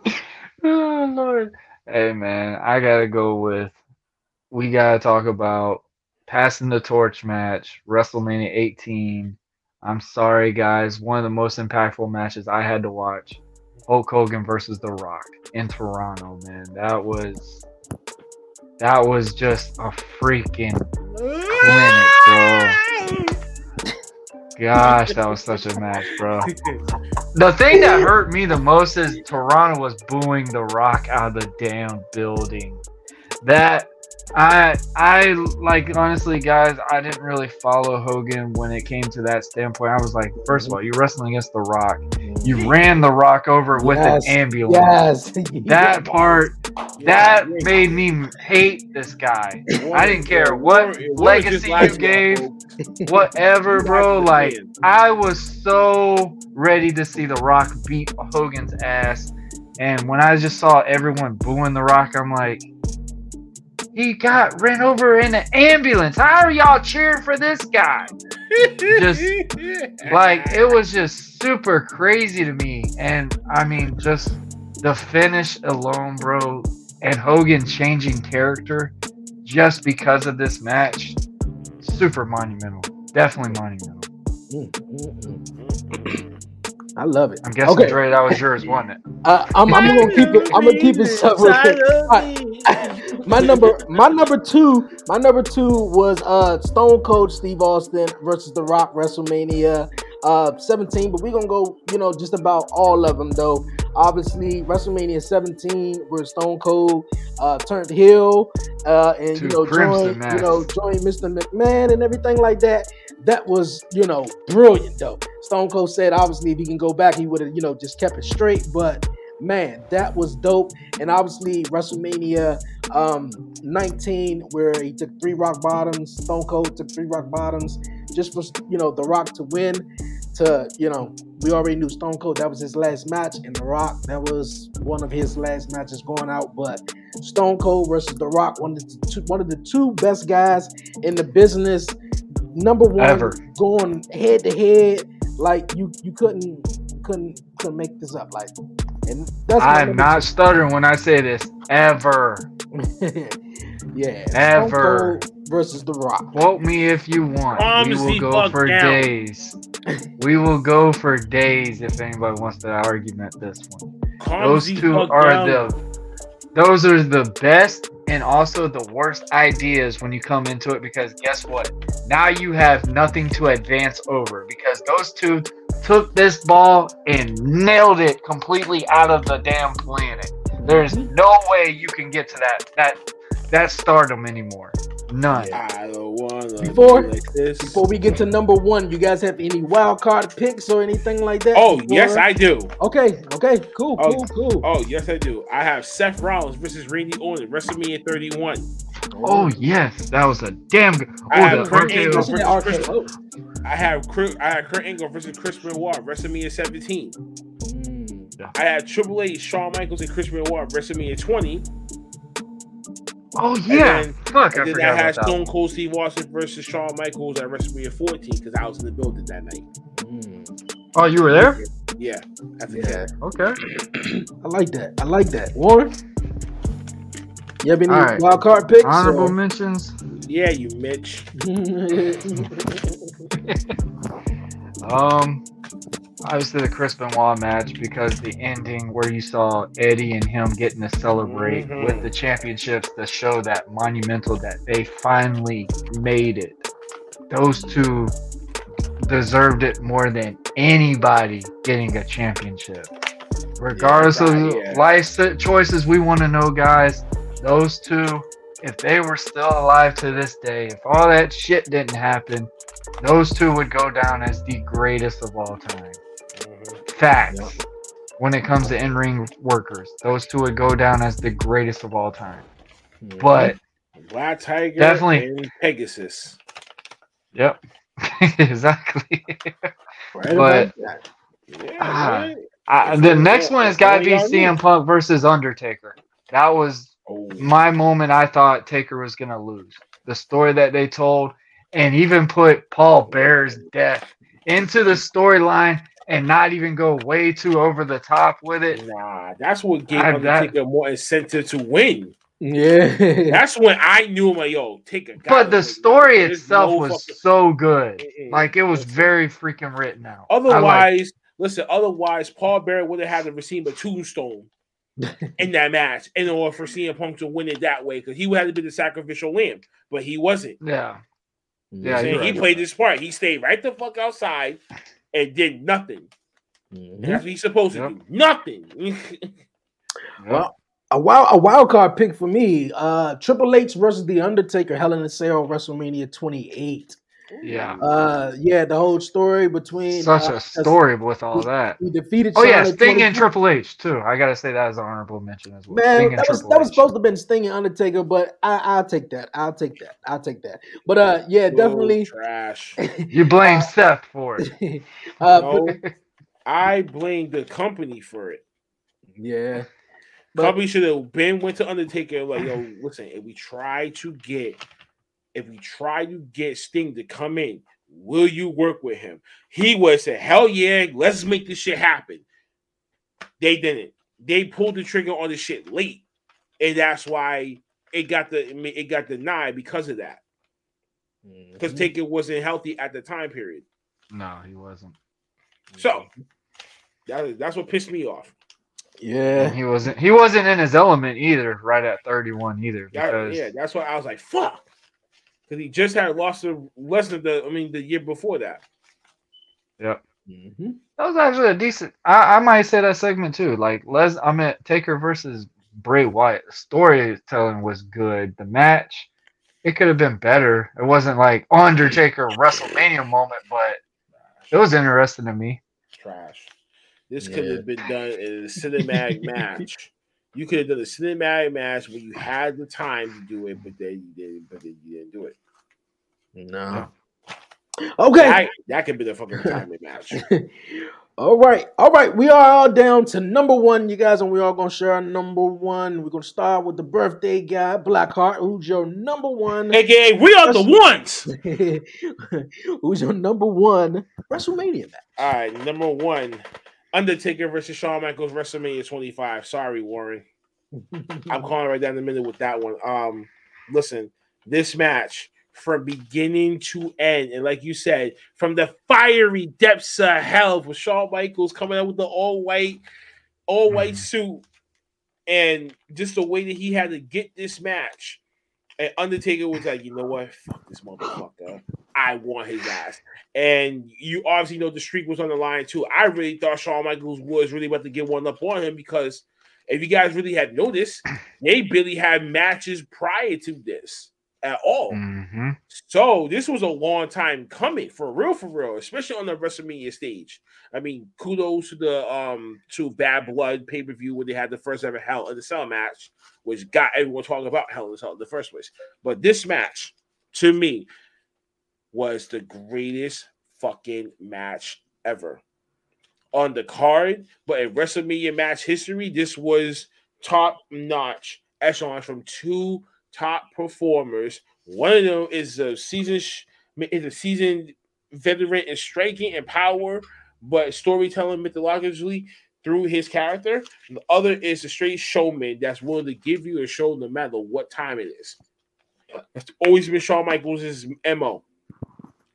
B: Oh Lord. Hey man, I gotta go with we gotta talk about passing the torch match, WrestleMania 18. I'm sorry guys, one of the most impactful matches I had to watch. Hulk Hogan versus The Rock in Toronto, man. That was that was just a freaking clinic, bro. Gosh, that was such a match, bro. The thing that hurt me the most is Toronto was booing The Rock out of the damn building. That I I like honestly, guys, I didn't really follow Hogan when it came to that standpoint. I was like, first of all, you're wrestling against The Rock. You ran The Rock over with
A: Yes,
B: an ambulance.
A: Yes.
B: That part that made me hate this guy. I didn't care what legacy you gave, whatever, bro. Like I was so ready to see The Rock beat Hogan's ass, and when I just saw everyone booing The Rock, I'm like, he got ran over in an ambulance. How are y'all cheering for this guy? just, Like it was just super crazy to me, and I mean, just the finish alone, bro, and Hogan changing character just because of this match, super monumental. Definitely monumental.
A: Mm, mm, mm. I love it.
B: I'm guessing,
A: Okay.
B: Dre, that was yours, wasn't it?
A: Uh, I'm, I'm gonna keep it. I'm gonna keep it separate. my number, my number two, my number two was uh Stone Cold Steve Austin versus The Rock WrestleMania uh 17. But we're gonna go, you know, just about all of them though. Obviously, WrestleMania 17, where Stone Cold uh turned heel uh and you know joined, you know, joined Mr. McMahon and everything like that. That was, you know, brilliant though. Stone Cold said obviously if he can go back, he would have, you know, just kept it straight. But man, that was dope. And obviously WrestleMania um 19, where he took three rock bottoms, Stone Cold took three rock bottoms, just for you know The Rock to win. To you know, we already knew Stone Cold that was his last match, and The Rock that was one of his last matches going out. But Stone Cold versus The Rock, one of the two, one of the two best guys in the business, number one,
B: Ever.
A: going head to head. Like you, you couldn't, couldn't, couldn't make this up. Like, and that's
B: I'm not stuttering when I say this. Ever.
A: two. yeah,
B: Ever.
A: Versus The Rock.
B: Quote me if you want. we will go for
C: down.
B: days. we will go for days if anybody wants to argument this one.
C: Calm
B: Those two are
C: down.
B: the those are the best and also the worst ideas when you come into it because guess what? Now you have nothing to advance over because those two took this ball and nailed it completely out of the damn planet. There's no way you can get to that that that stardom anymore. None.
C: I don't wanna
A: Before-
C: like this.
A: Before we get to number one, you guys have any wild card picks or anything like that?
C: oh
A: Before-
C: yes, I do.
A: Okay, okay, cool,
C: Oh,
A: cool, cool.
C: Oh yes, I do. I have Seth Rollins versus Randy Orton, WrestleMania 31.
B: Oh yes, that was a damn good.
C: I
B: Oh,
C: have
B: the
C: Kurt
B: RKO.
C: Angle versus Chris-
A: RKO.
C: I have Kurt, I have Kurt Angle versus Chris Benoit, WrestleMania 17.
A: Mm.
C: I had Triple H, Shawn Michaels, and Chris Benoit, WrestleMania 20.
B: Oh yeah,
C: then-
B: fuck, I
C: And then I had
B: about that.
C: Stone
B: one.
C: Cold Steve Austin versus Shawn Michaels at WrestleMania 14 because I was in the building that night.
A: Mm.
B: Oh, you were there?
C: Yeah, that's
A: Yeah,
B: Okay.
A: I like that. I like that. Warren, you have any
B: All right.
A: wild card picks?
B: Honorable
A: or-
B: mentions.
C: Yeah, you Mitch.
B: Um, obviously the Chris Benoit match because the ending where you saw Eddie and him getting to celebrate
C: Mhm.
B: with the championships to show that monumental that they finally made it. Those two deserved it more than anybody getting a championship. Regardless
C: Yeah,
B: of
C: yeah.
B: life choices, we want to know, guys. Those two, if they were still alive to this day, if all that shit didn't happen, those two would go down as the greatest of all time. Facts. When it comes to in ring workers, those two would go down as the greatest of all time. But,
C: Black Tiger
B: Definitely.
C: and Pegasus.
B: yep. exactly.
A: Right
B: But-
C: Yeah,
B: Ah. Uh, the next one has got to be CM Punk versus Undertaker. That was
C: Oh,
B: my moment I thought Taker was going to lose. The story that they told, and even put Paul Bearer's death into the storyline and not even go way too over the top with it.
C: nah, that's what gave
B: I- that-
C: Undertaker more incentive to win.
A: Yeah.
C: That's when I knew, like, yo, take a guy.
B: But the
C: like,
B: story
C: there's
B: itself
C: no
B: was
C: fucking-
B: so good.
C: Mm-mm.
B: Like it was very freaking written out. I like-
C: Otherwise, listen. Otherwise, Paul Bearer would have had to receive a tombstone in that match in order for CM Punk to win it that way because he would have to be the sacrificial lamb, but he wasn't.
B: yeah. Yeah,
C: Saying
B: you're
C: he
B: right.
C: played his part. He stayed right the fuck outside and did nothing. And
A: Mhm.
C: that's what he's supposed
B: Yep.
C: to do. Nothing.
A: Well, a wild a wild card pick for me. Uh Triple H versus The Undertaker, Hell in a Cell, WrestleMania 28.
B: Yeah.
A: Uh yeah, the whole story between
B: Such
A: uh,
B: a story with all that.
A: He defeated
B: Oh yeah,
A: Shawn in
B: Sting and Triple H too. I gotta say that as an honorable mention as well. Sting
A: Man,
B: and
A: that was
B: Triple
A: that was supposed to have been Sting and Undertaker, but I, I'll take that. I'll take that. I'll take that. But uh, yeah,
C: Oh,
A: definitely.
C: trash.
B: You blame
A: Uh,
B: Seth for it.
A: uh,
C: No, I blame the company for it.
A: yeah, but
C: Company should have been went to Undertaker like, yo, listen, if we try to get, if we try to get Sting to come in, will you work with him? He would say, hell yeah, let's make this shit happen. They didn't. They pulled the trigger on the shit late, and that's why it got the it got denied because of that. Because
A: Mhm.
C: Taker wasn't healthy at the time period.
B: No, he wasn't.
C: So that, that's what pissed me off.
A: yeah,
B: And he wasn't. He wasn't in his element either. Right at thirty-one either.
C: That- yeah, that's why I was like, fuck. Because he just had lost to Lesnar the I mean the year before that.
A: Mhm.
B: that was actually a decent. I, I might say that segment too. Like Les, I mean Taker versus Bray Wyatt. Storytelling was good. The match, it could have been better. It wasn't like Undertaker WrestleMania moment, but it was interesting to me.
C: Trash. This could have been done in a cinematic match. You could have done a cinematic match where you had the time to do it, but then you didn't. But then you didn't do it.
A: No. Okay.
C: That, that could be the fucking retirement match.
A: All right, all right. We are all down to number one, you guys, and we all gonna share our number one. We're gonna start with the birthday guy, Blackhart. Who's your number one?
C: AKA, we are the ones.
A: Who's your number one WrestleMania match?
C: All right, number one, Undertaker versus Shawn Michaels WrestleMania 25. Sorry, Warren. I'm calling right down the middle with that one. Um, listen, this match from beginning to end, and like you said, from the fiery depths of hell with Shawn Michaels coming out with the all white, all white
B: Mhm.
C: suit, and just the way that he had to get this match. And Undertaker was like, you know what? Fuck this motherfucker. I want his ass. And you obviously know the streak was on the line too. I really thought Shawn Michaels was really about to get one up on him because if you guys really had noticed, they barely had matches prior to this at all.
B: hmm
C: So this was a long time coming for real, for real, especially on the WrestleMania stage. I mean, kudos to the um to Bad Blood pay per view where they had the first ever Hell in the Cell match, which got everyone talking about Hell in the Cell in the first place. But this match, to me, was the greatest fucking match ever on the card. But in WrestleMania match history, this was top notch echelon from two top performers. One of them is a season is a seasoned veteran in striking and power, but storytelling mythologically through his character. And the other is a straight showman that's willing to give you a show no matter what time it is. That's always been Shawn Michaels' MO.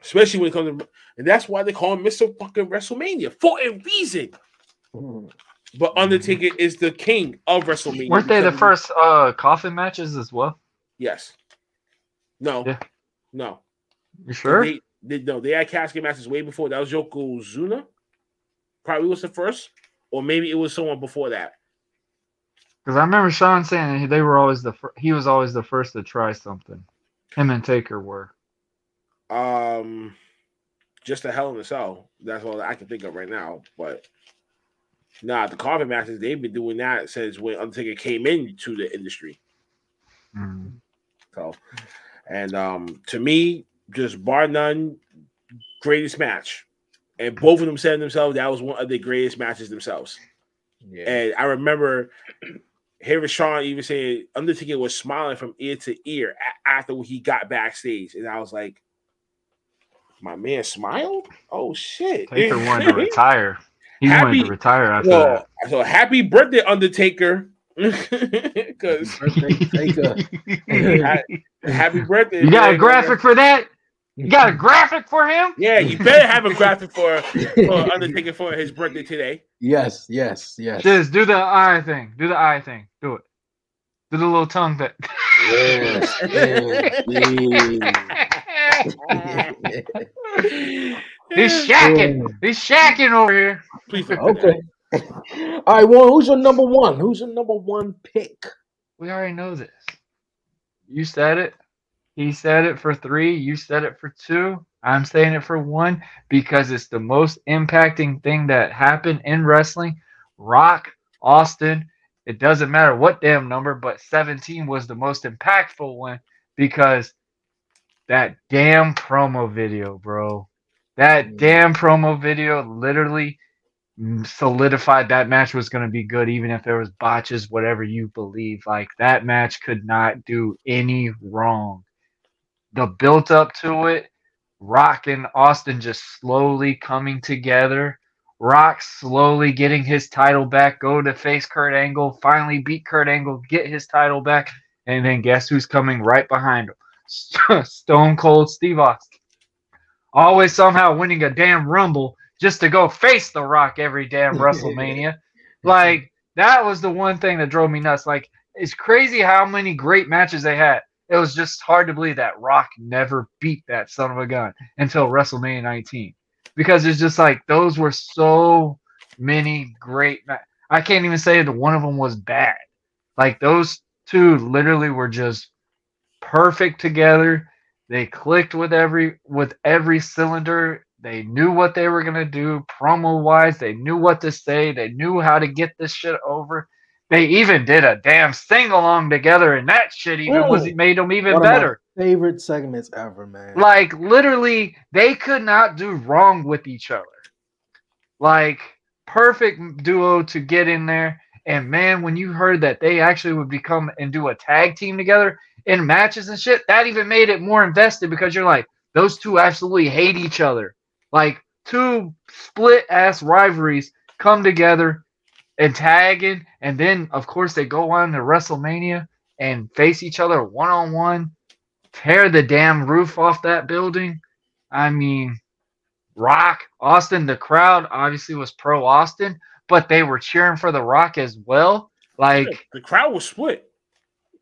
C: Especially when it comes to and that's why they call him Mr. fucking WrestleMania for a reason. But Undertaker is the king of WrestleMania.
B: Weren't they the first uh coffin matches as well?
C: Yes. No.
B: Yeah.
C: No.
B: You sure?
C: They, they no, they had casket matches way before. That was Yokozuna. Probably was the first, or maybe it was someone before that.
B: Because I remember Shawn saying they were always the fir- he was always the first to try something. Him and Taker were.
C: Um, just a hell in a cell. That's all I can think of right now. But nah, the carving matches they've been doing that since when Undertaker came into the industry.
B: Mm.
C: So, and um, to me, just bar none, greatest match. And both of them said themselves that was one of the greatest matches themselves.
A: Yeah.
C: And I remember hearing Shawn even saying Undertaker was smiling from ear to ear after he got backstage, and I was like, "My man smiled? Oh shit!"
B: Taker wanted to retire. He wanted
C: Happy-
B: to retire after
C: Well, so happy birthday, Undertaker! Because
A: Birthday
C: happy birthday!
B: you got a graphic for that? You got a graphic for him?
C: Yeah, you better have a graphic for, for Undertaker for his birthday today.
A: yes, yes, yes.
B: Just do the eye thing. Do the eye thing. Do it. Do the little tongue thing.
A: Yes, yes,
B: He's shacking. Mm. He's shacking over here.
C: Please
A: okay. All right, Warren, who's your number one? Who's your number one pick?
B: We already know this. You said it. He said it for three. You said it for two. I'm saying it for one because it's the most impacting thing that happened in wrestling. Rock, Austin, it doesn't matter what damn number, but 17 was the most impactful one because that damn promo video, bro. That
A: Mm.
B: damn promo video literally solidified that match was going to be good even if there was botches whatever you believe like that match could not do any wrong the built up to it rock and austin just slowly coming together rock slowly getting his title back go to face kurt angle finally beat kurt angle get his title back and then guess who's coming right behind him stone cold steve austin. Always somehow winning a damn rumble just to go face the rock every damn wrestlemania. Like that was the one thing that drove me nuts. Like it's crazy how many great matches they had. It was just hard to believe that rock never beat that son of a gun until wrestlemania 19 because it's just like those were so many great ma- i can't even say that one of them was bad. Like those two literally were just perfect together. They clicked with every with every cylinder. They knew what they were going to do promo wise they knew what to say. They knew how to get this shit over. They even did a damn sing along together and that shit even was made them even
A: One of my-
B: better.
A: favorite segments ever, man.
B: Like literally, they could not do wrong with each other. Like perfect duo to get in there. And man, when you heard that they actually would become and do a tag team together in matches and shit, that even made it more invested because you're like, those two absolutely hate each other. Like two split ass rivalries come together and tagging, and then of course they go on to WrestleMania and face each other one on one, tear the damn roof off that building. I mean, Rock, Austin, the crowd obviously was pro Austin, but they were cheering for the Rock as well. Like,
C: the crowd was split.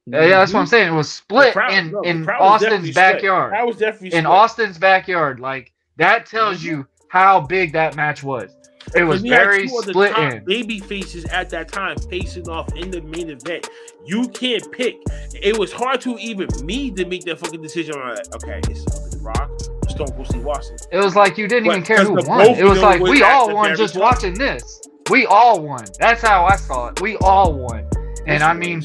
B: Yeah, that's what I'm saying. It was split
C: crowd-
B: in, in Austin's backyard.
C: That was definitely
B: In. Austin's backyard. Like, that tells
C: Mm-hmm.
B: you how big that match was. It was
C: Because we had
B: very
C: two of the
B: split in.
C: baby faces at that time facing off in the main event. You can't pick. It was hard to even me to make that fucking decision on like, okay, it's The Rock, Stone Cold Steve Austin.
B: It was like you didn't
C: But
B: even care who won. It was like we all won just watching this. We all won. That's how I saw it. We all won. And I mean,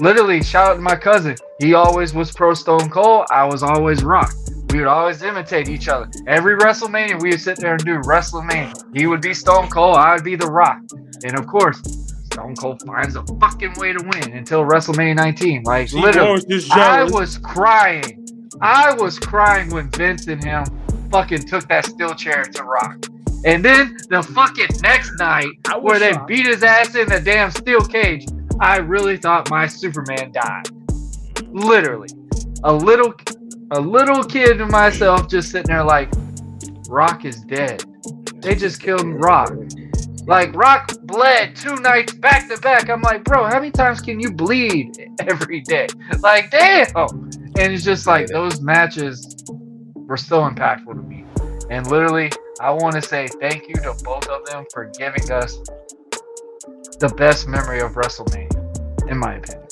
B: literally, shout out to my cousin. He always was pro Stone Cold. I was always Rock. We would always imitate each other. Every WrestleMania, we would sit there and do WrestleMania. He would be Stone Cold. I would be The Rock. And of course, Stone Cold finds a fucking way to win until WrestleMania 19. Like
C: See,
B: literally,
C: just
B: I was crying. I was crying when Vince and him fucking took that steel chair to Rock. And then the fucking next night, where they
C: shocked.
B: beat his ass in the damn steel cage, I really thought my Superman died. Literally, a little, a little kid to myself just sitting there like, Rock is dead. They just killed Rock. Like Rock bled two nights back to back. I'm like, bro, how many times can you bleed every day? Like, damn. And it's just like those matches were so impactful to me. And literally, I want to say thank you to both of them for giving us the best memory of WrestleMania, in my opinion.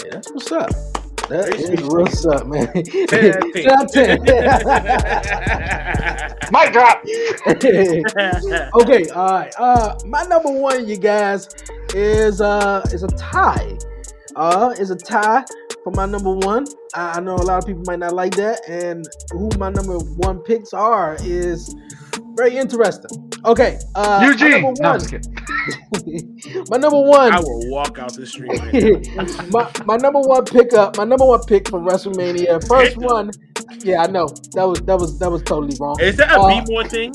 A: Hey, that's what's up. That
C: Very
A: is what's up, man.
B: Mic drop.
A: okay, all right. Uh, my number one, you guys, is uh is a tie. Uh, is a tie for my number one. I, I know a lot of people might not like that, and who my number one picks are is very interesting. Okay, uh, my
B: Eugene.
A: number
B: No, I'm
A: one.
B: just kidding.
A: my number one.
C: I will walk out the street. Right
A: my, my number one pickup, my number one pick for WrestleMania. First one, yeah, I know that was that was that was totally wrong.
C: Is that a
A: Uh,
C: B-more thing?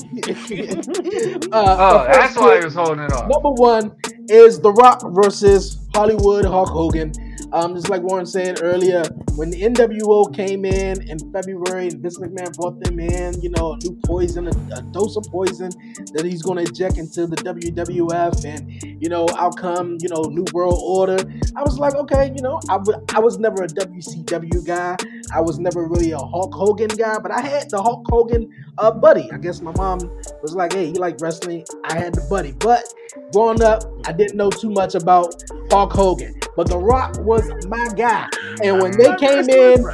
A: uh,
B: Oh, that's
A: first
B: why
A: pick-
B: he was holding it off.
A: Number one is The Rock versus Hollywood Hulk Hogan. Um, just like Warren said earlier, when the NWO came in in February Vince McMahon brought them in, you know, a new poison, a, a dose of poison that he's going to inject into the WWF, and you know, outcome, you know, New World Order. I was like, okay, you know, I w- I was never a WCW guy. I was never really a Hulk Hogan guy, but I had the Hulk Hogan uh, buddy. I guess my mom was like, hey, you like wrestling? I had the buddy, but growing up, I didn't know too much about Hulk Hogan, but The Rock was my guy. And when they came in,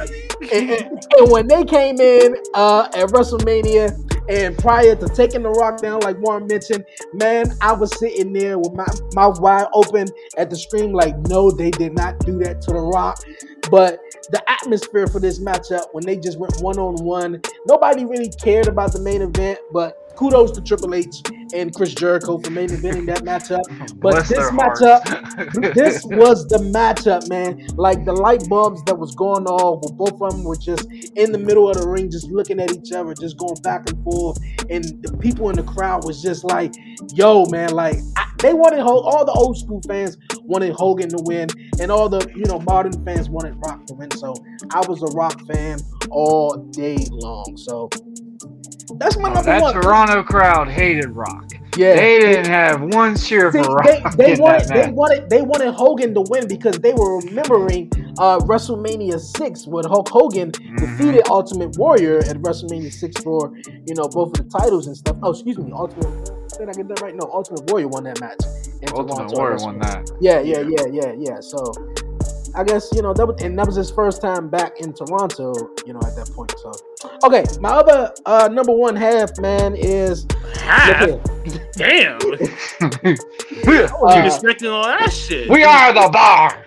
A: and, and- and when they came in uh, at WrestleMania, and prior to taking The Rock down, like Warren mentioned, man, I was sitting there with my mouth wide open at the screen, like, no, they did not do that to The Rock. But the atmosphere for this matchup, when they just went one on one, nobody really cared about the main event, but kudos to Triple H and Chris Jericho for main eventing that matchup. But
B: Bless
A: this matchup, this was the matchup, man. Like the light bulbs that was going off, where both of them were just in the middle of the ring, just looking at each other, just going back and forth. And the people in the crowd was just like, "Yo, man!" Like I, they wanted all the old school fans wanted Hogan to win, and all the you know modern fans wanted Rock to win. So I was a Rock fan all day long. So that's my
B: Oh,
A: number
B: that
A: one.
B: Toronto crowd hated Rock.
A: yeah,
B: They didn't have one cheer
A: See,
B: for Rock
A: they, they wanted they wanted they wanted Hogan to win because they were remembering uh, WrestleMania six when Hulk Hogan
B: Mhm.
A: defeated Ultimate Warrior at WrestleMania six for you know both of the titles and stuff. Oh, excuse me, Ultimate. Did I get that right? No, Ultimate Warrior won that match.
B: Ultimate
A: Toronto.
B: Warrior won that.
A: Yeah, yeah, yeah, yeah, yeah. So I guess you know that was and that was his first time back in Toronto. You know at that point. So okay, my other uh, number one half man is
C: Half? Damn.
B: we
A: Uh,
C: you expecting all that shit.
B: We are the bar.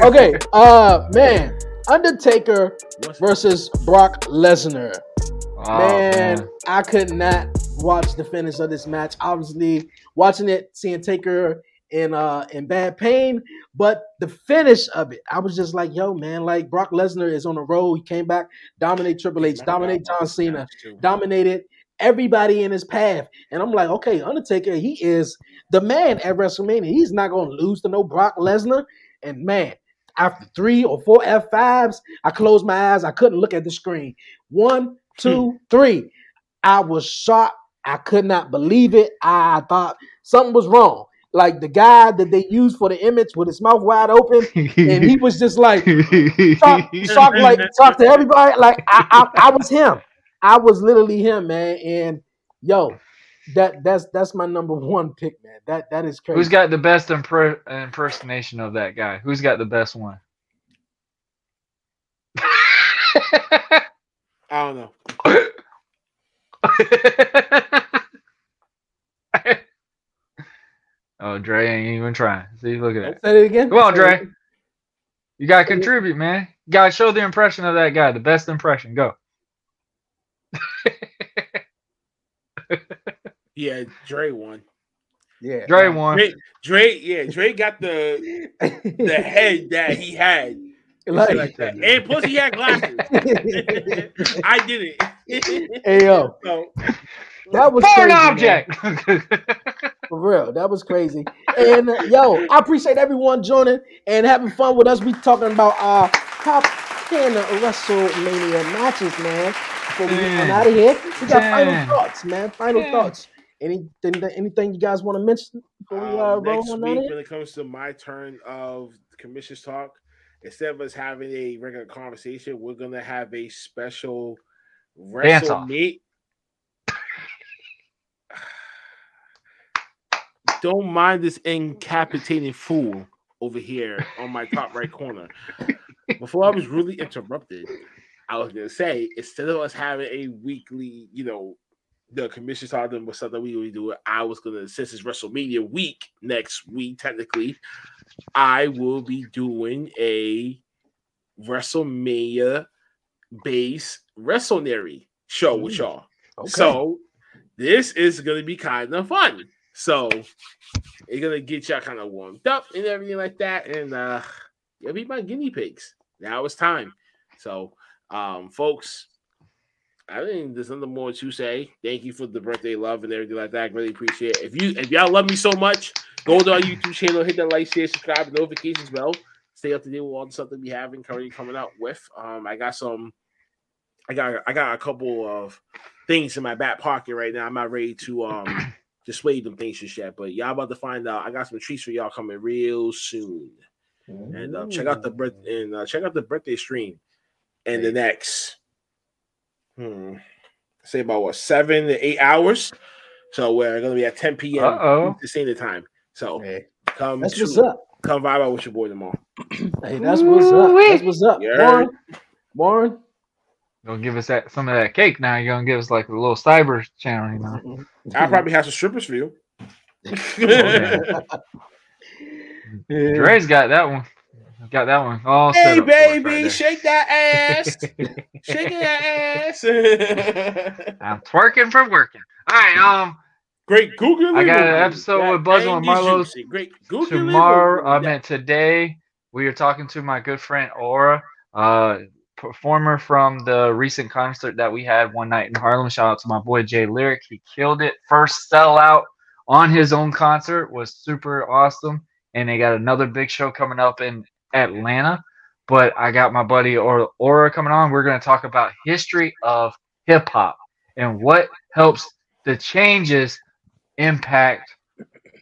A: okay, uh, man, Undertaker versus Brock Lesnar.
B: Oh,
A: man, I could not watch the finish of this match. Obviously, watching it, seeing Taker in uh in bad pain, but the finish of it, I was just like, yo, man, like Brock Lesnar is on the road. He came back, dominate Triple H, dominate John Cena, dominated everybody in his path. And I'm like, okay, Undertaker, he is the man at WrestleMania. He's not gonna lose to no Brock Lesnar. And man, after three or four F5s, I closed my eyes. I couldn't look at the screen. One, two, three. I was shocked. I could not believe it. I thought something was wrong. Like the guy that they used for the image with his mouth wide open, and he was just like talk, talk like talk to everybody. Like I, I, I was him. I was literally him, man. And yo, that that's that's my number one pick, man. That that is crazy.
B: Who's got the best impre- impersonation of that guy? Who's got the best one?
C: I don't know.
B: oh, Dre ain't even trying. See, look at that.
A: Say it again.
B: Come on, Dre. You gotta contribute, man. You gotta show the impression of that guy, the best impression. Go.
C: Yeah, Dre won.
A: Yeah.
B: Dre won.
C: Dre, Dre, yeah, Dre got the the head that he had. and
A: Like-
C: like that. And plus he had glasses. I didn't.
A: hey yo,
C: so,
A: that was
B: Foreign
A: crazy,
B: object.
A: For real, that was crazy. And uh, yo, I appreciate everyone joining and having fun with us. We talking about our top ten WrestleMania matches, man. Before we get on out of here, we got final thoughts, man. Final
B: Ten.
A: thoughts. Anything, anything you guys want to mention before we uh,
C: um,
A: roll
C: next
A: on
C: week, when it comes to my turn of commission's talk, instead of us having a regular conversation, we're gonna have a special
B: Dance off.
C: WrestleMania. Don't mind this incapacitating fool over here on my top right corner. Before I was really interrupted, I was gonna say instead of us having a weekly, you know, the commission talk them was something we would do. I was gonna since it's WrestleMania week next week, technically, I will be doing a WrestleMania base WrestleNary show with y'all.
A: Okay.
C: So this is gonna be kind of fun. So it's gonna get y'all kind of warmed up and everything like that. And uh you'll be my guinea pigs. Now it's time. So um folks, I think there's nothing more to say. Thank you for the birthday love and everything like that. I really appreciate it. If you if y'all love me so much, go to our YouTube channel, hit that like, share, subscribe, and notifications bell. Stay up to date with all the stuff that we have and currently coming out with. Um, I got some I got I got a couple of things in my back pocket right now. I'm not ready to um display them things just yet, but y'all about to find out. I got some treats for y'all coming real soon. And uh, check out the birth and uh, check out the birthday stream and the next hmm say about what seven to eight hours. So we're gonna be at 10 p.m.
B: Uh-oh.
C: the same time. So
A: Hey,
C: come
A: that's
C: to-
A: what's up.
C: come vibe out with your boy tomorrow.
A: Hey, that's what's up. That's what's up.
C: Yeah.
A: Warren, Warren.
B: Gonna give us that some of that cake now. You're gonna give us like a little cyber channel, you know.
C: I probably have some strippers for you.
B: Dre's got that one. Got that one all
C: Hey
B: us right
C: baby, shake that ass. shake that ass.
B: I'm twerking for working. All right, um,
C: Great Google.
B: I got an episode with Buzzing with Marlowe
C: Great Google.
B: tomorrow. I meant today. We are talking to my good friend Aura, uh, performer from the recent concert that we had one night in Harlem. Shout out to my boy Jay Lyric. He killed it. First sellout on his own concert was super awesome. And they got another big show coming up in Atlanta. But I got my buddy Aura, coming on. We're going to talk about history of hip hop and what helps the changes impact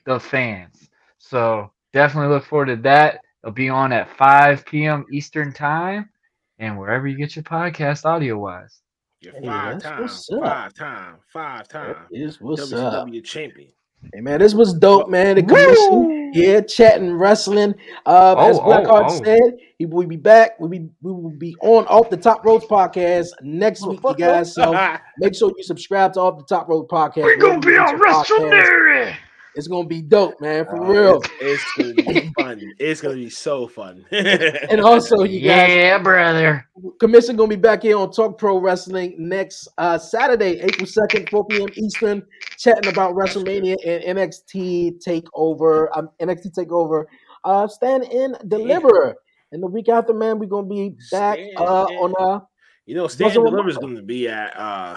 B: the fans. So definitely look forward to that. It'll be on at 5 p.m. Eastern time and wherever you get your podcast audio wise.
C: You're
A: Hey,
C: five
A: that's
C: times, five times, five
A: That
C: times.
A: is what's up.
C: Champion.
A: Hey man, this was dope, man. The commission, yeah, chatting wrestling. Uh, as
B: Oh,
A: Blackhart
B: oh, oh.
A: said, he will be back. We'll be we will be on off the top ropes podcast next week, you guys. So make sure you subscribe to off the top Ropes podcast.
B: We're going to be
A: you get
B: on
A: your.
B: WrestleMania.
A: It's gonna be dope, man, for
C: Uh,
A: real.
C: It's, it's gonna be fun. It's gonna be so fun.
A: And also, you guys,
B: Yeah, brother.
A: Commission gonna be back here on Talk Pro Wrestling next uh, Saturday, April second, four p.m. Eastern, chatting about WrestleMania and NXT Takeover. Um, NXT Takeover. Uh, stand in, deliver. And the week after, man, we're gonna be back uh, on uh,
C: you know, Stand
A: and
C: Deliver is gonna be at uh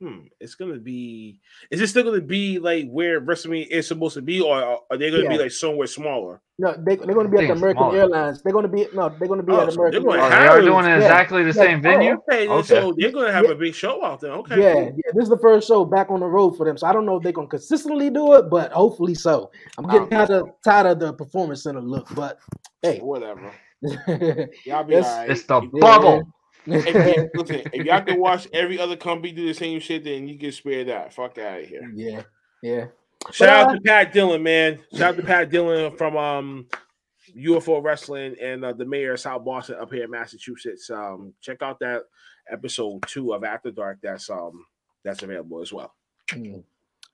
C: hmm, it's gonna be is it still gonna be like where WrestleMania is supposed to be, or are they gonna be like somewhere smaller?
A: no, they, they're gonna be at the American
B: smaller.
A: Airlines. They're gonna be no, they're gonna be
C: Oh,
A: at
C: so they're
A: American
C: gonna
B: Oh,
A: Airlines.
B: they are doing
A: Yeah.
B: exactly the
A: Yeah.
B: same venue.
C: Okay, then,
B: Okay.
C: so they're gonna have
A: Yeah.
C: a big show out there. Okay,
A: Yeah,
C: cool.
A: yeah, this is the first show back on the road for them. So I don't know if they're gonna consistently do it, but hopefully so. I'm getting
C: Oh,
A: kind of tired of the performance center look, but hey,
C: whatever. Y'all be
A: Yes.
C: all right.
B: It's the
C: If-
B: bubble.
C: If, if- listen, if y'all can watch every other company do the same shit, then you can spare that. Fuck out of here.
A: yeah, yeah.
C: Shout
A: uh,
C: out to Pat Dillon, man. Shout out to Pat Dillon from um UFO Wrestling and uh, the mayor of South Boston up here in Massachusetts. Um, check out that episode two of After Dark. That's um that's available as well.
A: Mm.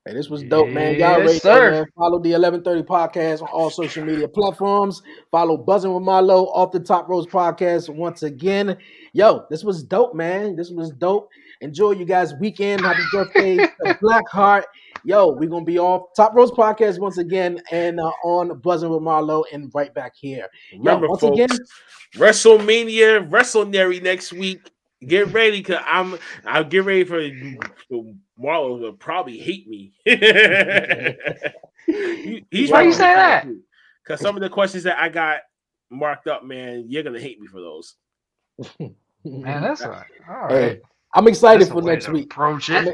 A: Hey, this was dope, man. Y'all
B: Yes,
A: ready,
B: sir.
A: man. Follow the 1130 podcast on all social media platforms. Follow Buzzing with Marlowe off the Top Ropes podcast once again. Yo, this was dope, man. This was dope. Enjoy you guys' weekend. Happy birthday to Blackhart. Yo, we're gonna be off Top Ropes podcast once again and uh, on Buzzing with Marlowe and right back here.
C: Remember,
A: once
C: folks,
A: again-
C: WrestleMania, WrestleNary next week. Get ready, cause I'm I'll get ready for, for Marlowe to probably hate me. He- he's
B: Why you
C: probably
B: say that?
C: Cause some of the questions that I got marked up, man, you're gonna hate me for those.
B: Man, that's all right. All
A: Hey. I'm excited
B: That's
A: for next week.
B: Approach
A: I'm.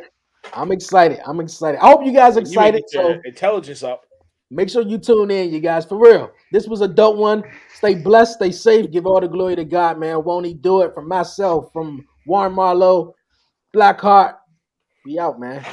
A: I'm excited. I'm excited. I hope you guys are
C: You may
A: excited.
C: get your
A: So
C: intelligence up.
A: Make sure you tune in, you guys. For real. This was a dope one. Stay blessed, stay safe. Give all the glory to God, man. Won't he do it? From myself, from Warren Marlowe, Blackhart. Be out, man.